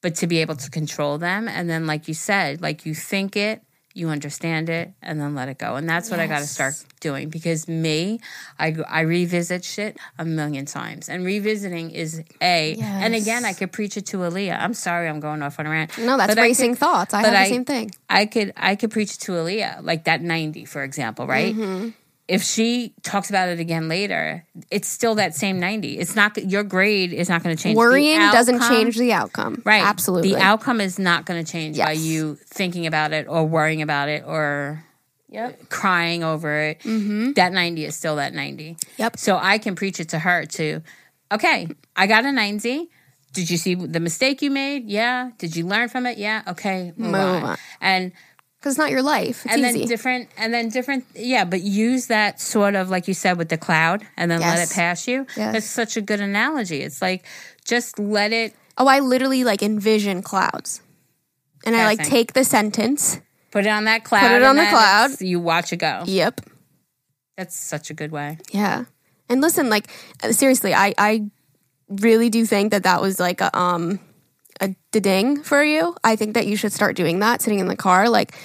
but to be able to control them and then like you said like you think it you understand it and then let it go and that's what i got to start doing because me I, I revisit shit a million times and revisiting is a and again i could preach it to Aaliyah. i'm sorry i'm going off on a rant No, that's But I racing could- thoughts. I have I- the same thing. I could I could preach it to Aaliyah, like that 90, for example, right? Mm-hmm. If she talks about it again later, it's still that same 90. It's not your grade is not going to change. The Worrying doesn't change the outcome. Right. Absolutely. The outcome is not going to change by you thinking about it or worrying about it or Yep. crying over it. Mm-hmm. That 90 is still that 90. Yep. So I can preach it to her too. okay, I got a 90. Did you see the mistake you made? Yeah. Did you learn from it? Yeah. Okay. Move, Move on. on. And Because it's not your life. It's and easy. then different and then different yeah but use that sort of like you said with the cloud and then let it pass you Yes. that's such a good analogy it's like just let it oh, I literally like envision clouds. And I like take the sentence. put it on that cloud put it on the cloud. you watch it go Yep. that's such a good way Yeah. And listen, like uh, seriously, I I really do think that that was like a um a ding for you. I think that you should start doing that sitting in the car like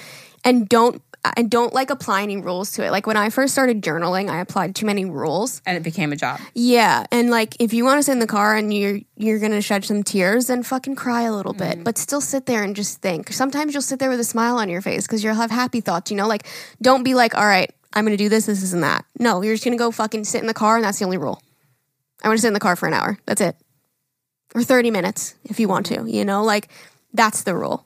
and don't and don't like apply any rules to it. Like when I first started journaling, I applied too many rules. and it became a job Yeah, and like if you want to sit in the car and you're you're gonna shed some tears, then fucking cry a little bit, mm. but still sit there and just think. Sometimes you'll sit there with a smile on your face because you'll have happy thoughts. You know, like don't be like, all right, I'm gonna do this, this, this, and that. No, you're just gonna go fucking sit in the car, and that's the only rule. I want to sit in the car for an hour. That's it, or thirty minutes if you want to. You know, like that's the rule.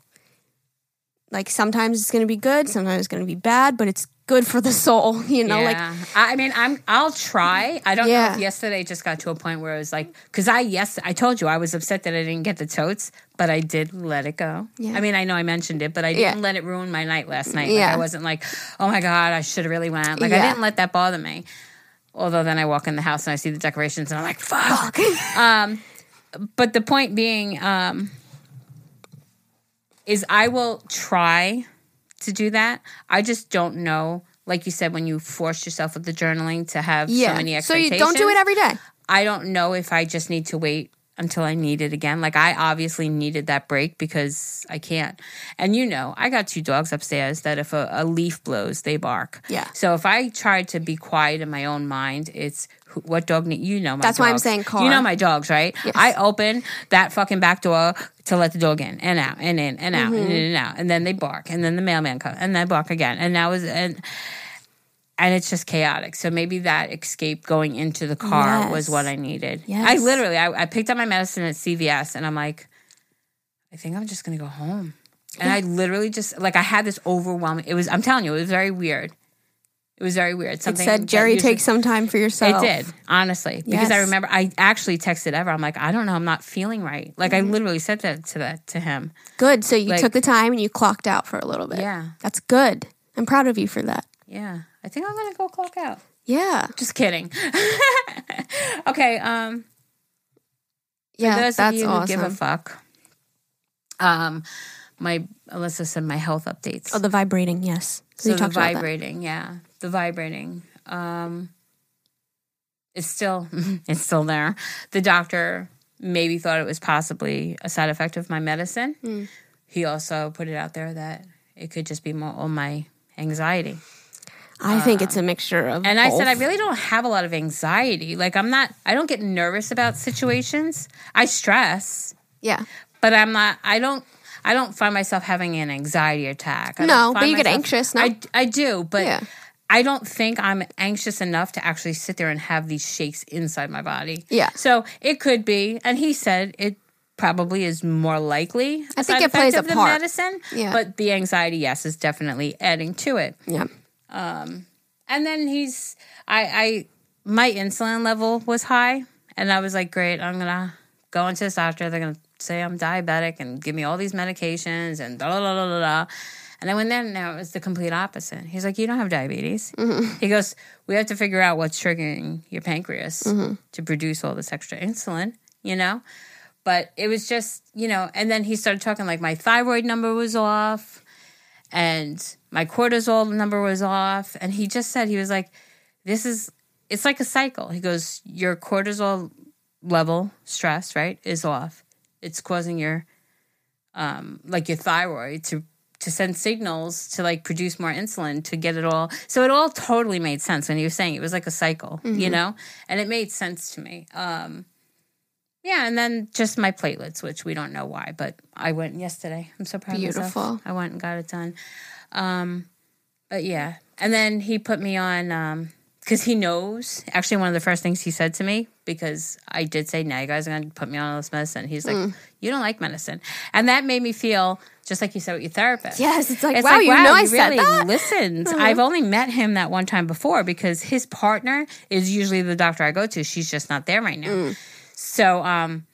Like sometimes it's gonna be good, sometimes it's gonna be bad, but it's good for the soul. You know, like yeah. I I mean, I'm. I'll try. I don't know if yesterday just got to a point where it was like, because I yes, I told you I was upset that I didn't get the totes, but I did let it go. Yeah. I mean, I know I mentioned it, but I didn't let it ruin my night last night. Like, Yeah. I wasn't like, oh my god, I should have really went. Like I didn't let that bother me. Although then I walk in the house and I see the decorations and I'm like, fuck. um, but the point being, um, is I will try to do that. I just don't know. Like you said, when you force yourself with the journaling to have so many yeah. So you expectations, don't do it every day. I don't know if I just need to wait until I need it again. Like I obviously needed that break because I can't. And you know, I got two dogs upstairs that if a, a leaf blows, they bark. Yeah. So if I try to be quiet in my own mind, it's who- what dog need you know my That's why I'm saying car. You know my dogs, right? Yes. I open that fucking back door to let the dog in and out and in and out Mm-hmm. and in and out. And then they bark and then the mailman comes and they bark again. And that was and and it's just chaotic. So maybe that escape going into the car was what I needed. Yes. I literally I, I picked up my medicine at CVS and I'm like, I think I'm just gonna go home. And I literally just like I had this overwhelming it was I'm telling you, it was very weird. It was very weird. It said, Jerry, usually- take some time for yourself. it did, honestly. Because I remember I actually texted Ever. I'm like, I don't know, I'm not feeling right. Like Mm-hmm. I literally said that to that to him. Good. So you Like- took the time and you clocked out for a little bit. Yeah. That's good. I'm proud of you for that. Yeah. I think I'm gonna go clock out. Yeah. Just kidding. okay, um Yeah. for those that's of you who awesome. give a fuck. Um my Alyssa said my health updates. oh, the vibrating. Yes. so you the talked about that. vibrating, yeah. The vibrating. Um it's still it's still there. The doctor maybe thought it was possibly a side effect of my medicine. Hmm. He also put it out there that it could just be more on my anxiety. I think it's a mixture of. And I said, I really don't have a lot of anxiety. Like, I'm not, I don't get nervous about situations. I stress, Yeah. but I'm not, I don't, I don't find myself having an anxiety attack. I No, but you get anxious, no? I, I do, but Yeah. I don't think I'm anxious enough to actually sit there and have these shakes inside my body. Yeah. So it could be, and he said it probably is more likely. I think it plays a the part. medicine. Yeah. But the anxiety, yes, is definitely adding to it. Yeah. Um, And then he's I I my insulin level was high and I was like, Great, I'm gonna go into this doctor, they're gonna say I'm diabetic and give me all these medications and blah blah blah blah blah. And I went there and now it was the complete opposite. He's like, You don't have diabetes. He goes, We have to figure out what's triggering your pancreas to produce all this extra insulin, you know? But it was just, you know, and then he started talking like my thyroid number was off and my cortisol number was off and he just said he was like this is it's like a cycle he goes your cortisol level stress right is off it's causing your um like your thyroid to to send signals to like produce more insulin to get it all so it all totally made sense when he was saying it was like a cycle you know and it made sense to me um yeah, and then just my platelets, which we don't know why, but I went yesterday. I'm so proud of myself. Beautiful. I went and got it done. Um, but yeah, and then he put me on um because he knows. Actually, one of the first things he said to me because I did say, "Now you guys are going to put me on all this medicine." He's like, Mm. "You don't like medicine," and that made me feel just like you said with your therapist. Yes, it's like, wow, you know I said that. Uh-huh. listened. I've only met him that one time before because his partner is usually the doctor I go to. She's just not there right now. Mm. So um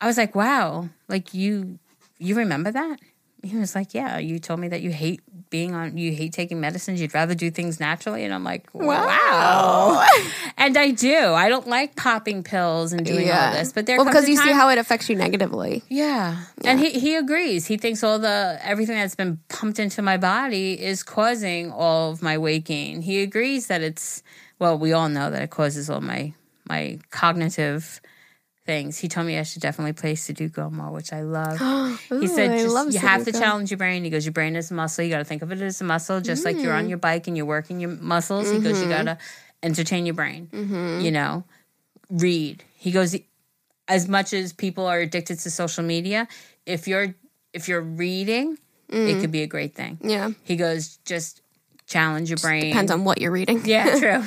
I was like, wow, like you you remember that? He was like, yeah, you told me that you hate being on you hate taking medicines, you'd rather do things naturally and I'm like, wow. and I do. I don't like popping pills and doing all this, but there well, because you see how it affects you negatively. yeah. And he, he agrees. He thinks all the everything that's been pumped into my body is causing all of my weight gain. He agrees that it's well, we all know that it causes all my my cognitive things. He told me I should definitely play Sudoku more, which I love. Ooh, he said just, you have to challenge your brain. He goes, Your brain is a muscle. You gotta think of it as a muscle, just like you're Mm. on your bike and you're working your muscles. He goes, You Mm-hmm. gotta entertain your brain. You know, read. He goes, as much as people are addicted to social media, if you're if you're reading, Mm. it could be a great thing. Yeah. He goes, just challenge your brain. Depends on what you're reading. yeah, true.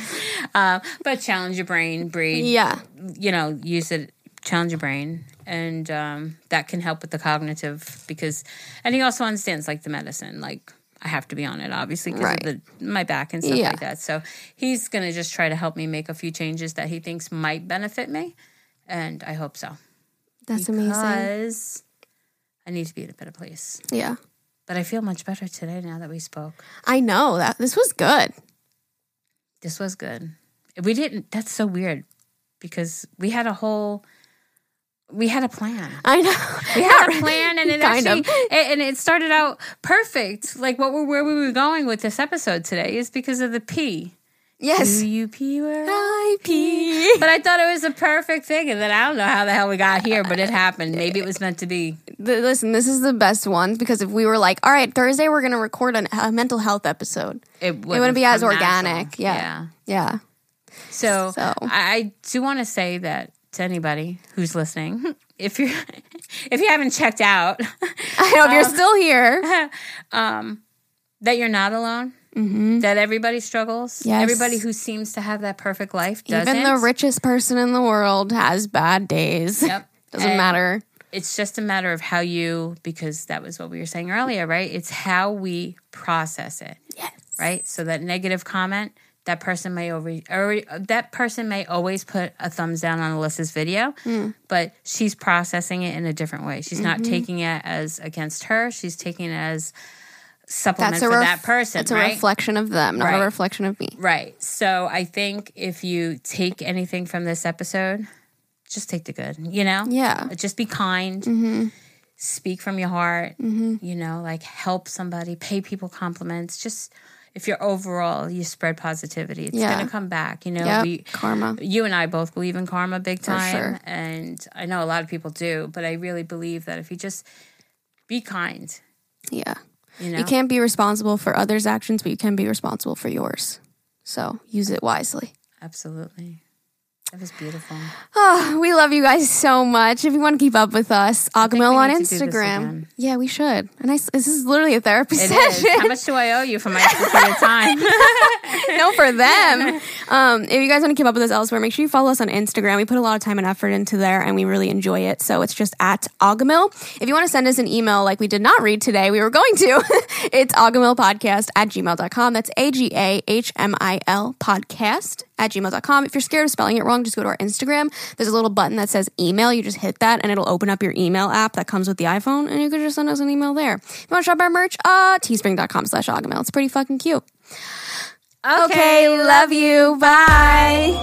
uh, but challenge your brain, breathe. Yeah. You know, use it. Challenge your brain, and um, that can help with the cognitive because. And he also understands like the medicine, like. I have to be on it, obviously, because Right. of the, my back and stuff Yeah. like that. So he's going to just try to help me make a few changes that he thinks might benefit me, and I hope so That's amazing. because I need to be in a better place. Yeah. But I feel much better today now that we spoke. I know that this was good. This was good. We didn't, that's so weird because we had a whole, we had a plan. I know. We had a plan and it Kind of. actually, it- and it started out perfect. Like what we're, where we were going with this episode today is because of the P. Yes. Do you pee where I pee. But I thought it was a perfect thing, and then I don't know how the hell we got here, but it happened. Maybe it was meant to be. Listen, this is the best one because if we were like, all right, Thursday we're going to record an- a mental health episode, It it wouldn't be as organic. natural. Yeah. Yeah. So, So. I, I do want to say that to anybody who's listening, if you if you haven't checked out, I know if Um, you're still here. that you're not alone. That everybody struggles. Mm-hmm. Yes. Everybody who seems to have that perfect life doesn't. Even the richest person in the world has bad days. Yep. Doesn't And matter. It's just a matter of how you, because that was what we were saying earlier, right? It's how we process it. Yes. right? So that negative comment, that person may over, or that person may always put a thumbs down on Alyssa's video, Hmm. but she's processing it in a different way. She's not Mm-hmm. taking it as against her. She's taking it as supplement That's a for ref- that person, It's a reflection of them, not Right. a reflection of me. right. So I think if you take anything from this episode, just take the good. You know, Yeah. just be kind. Mm-hmm. Speak from your heart. You know, like help somebody, pay people compliments. Just if you're overall, you spread positivity. It's Yeah. gonna come back. You know, Yep. we Karma. you and I both believe in karma big time, sure. and I know a lot of people do. But I really believe that if you just be kind, Yeah. you know, You can't be responsible for others' actions, but you can be responsible for yours. So use it wisely. absolutely. That was beautiful. Oh, we love you guys so much. If you want to keep up with us, we on need to do this Instagram. Yeah, we should. And this is literally a therapy It is. session. How much do I owe you for my extra time? no, for them. Um, if you guys want to keep up with us elsewhere, make sure you follow us on Instagram. We put a lot of time and effort into there, and we really enjoy it. So it's just at Agahmil. If you want to send us an email like we did not read today, we were going to. it's agahmilpodcast at gmail.com. That's A G A H M I L podcast at gmail.com. If you're scared of spelling it wrong, just go to our Instagram. There's a little button that says email. You just hit that, and it'll open up your email app that comes with the iPhone, and you can just send us an email there. If you want to shop our merch, uh, teespring.com slash Agahmil. It's pretty fucking cute. Okay, love you. Bye.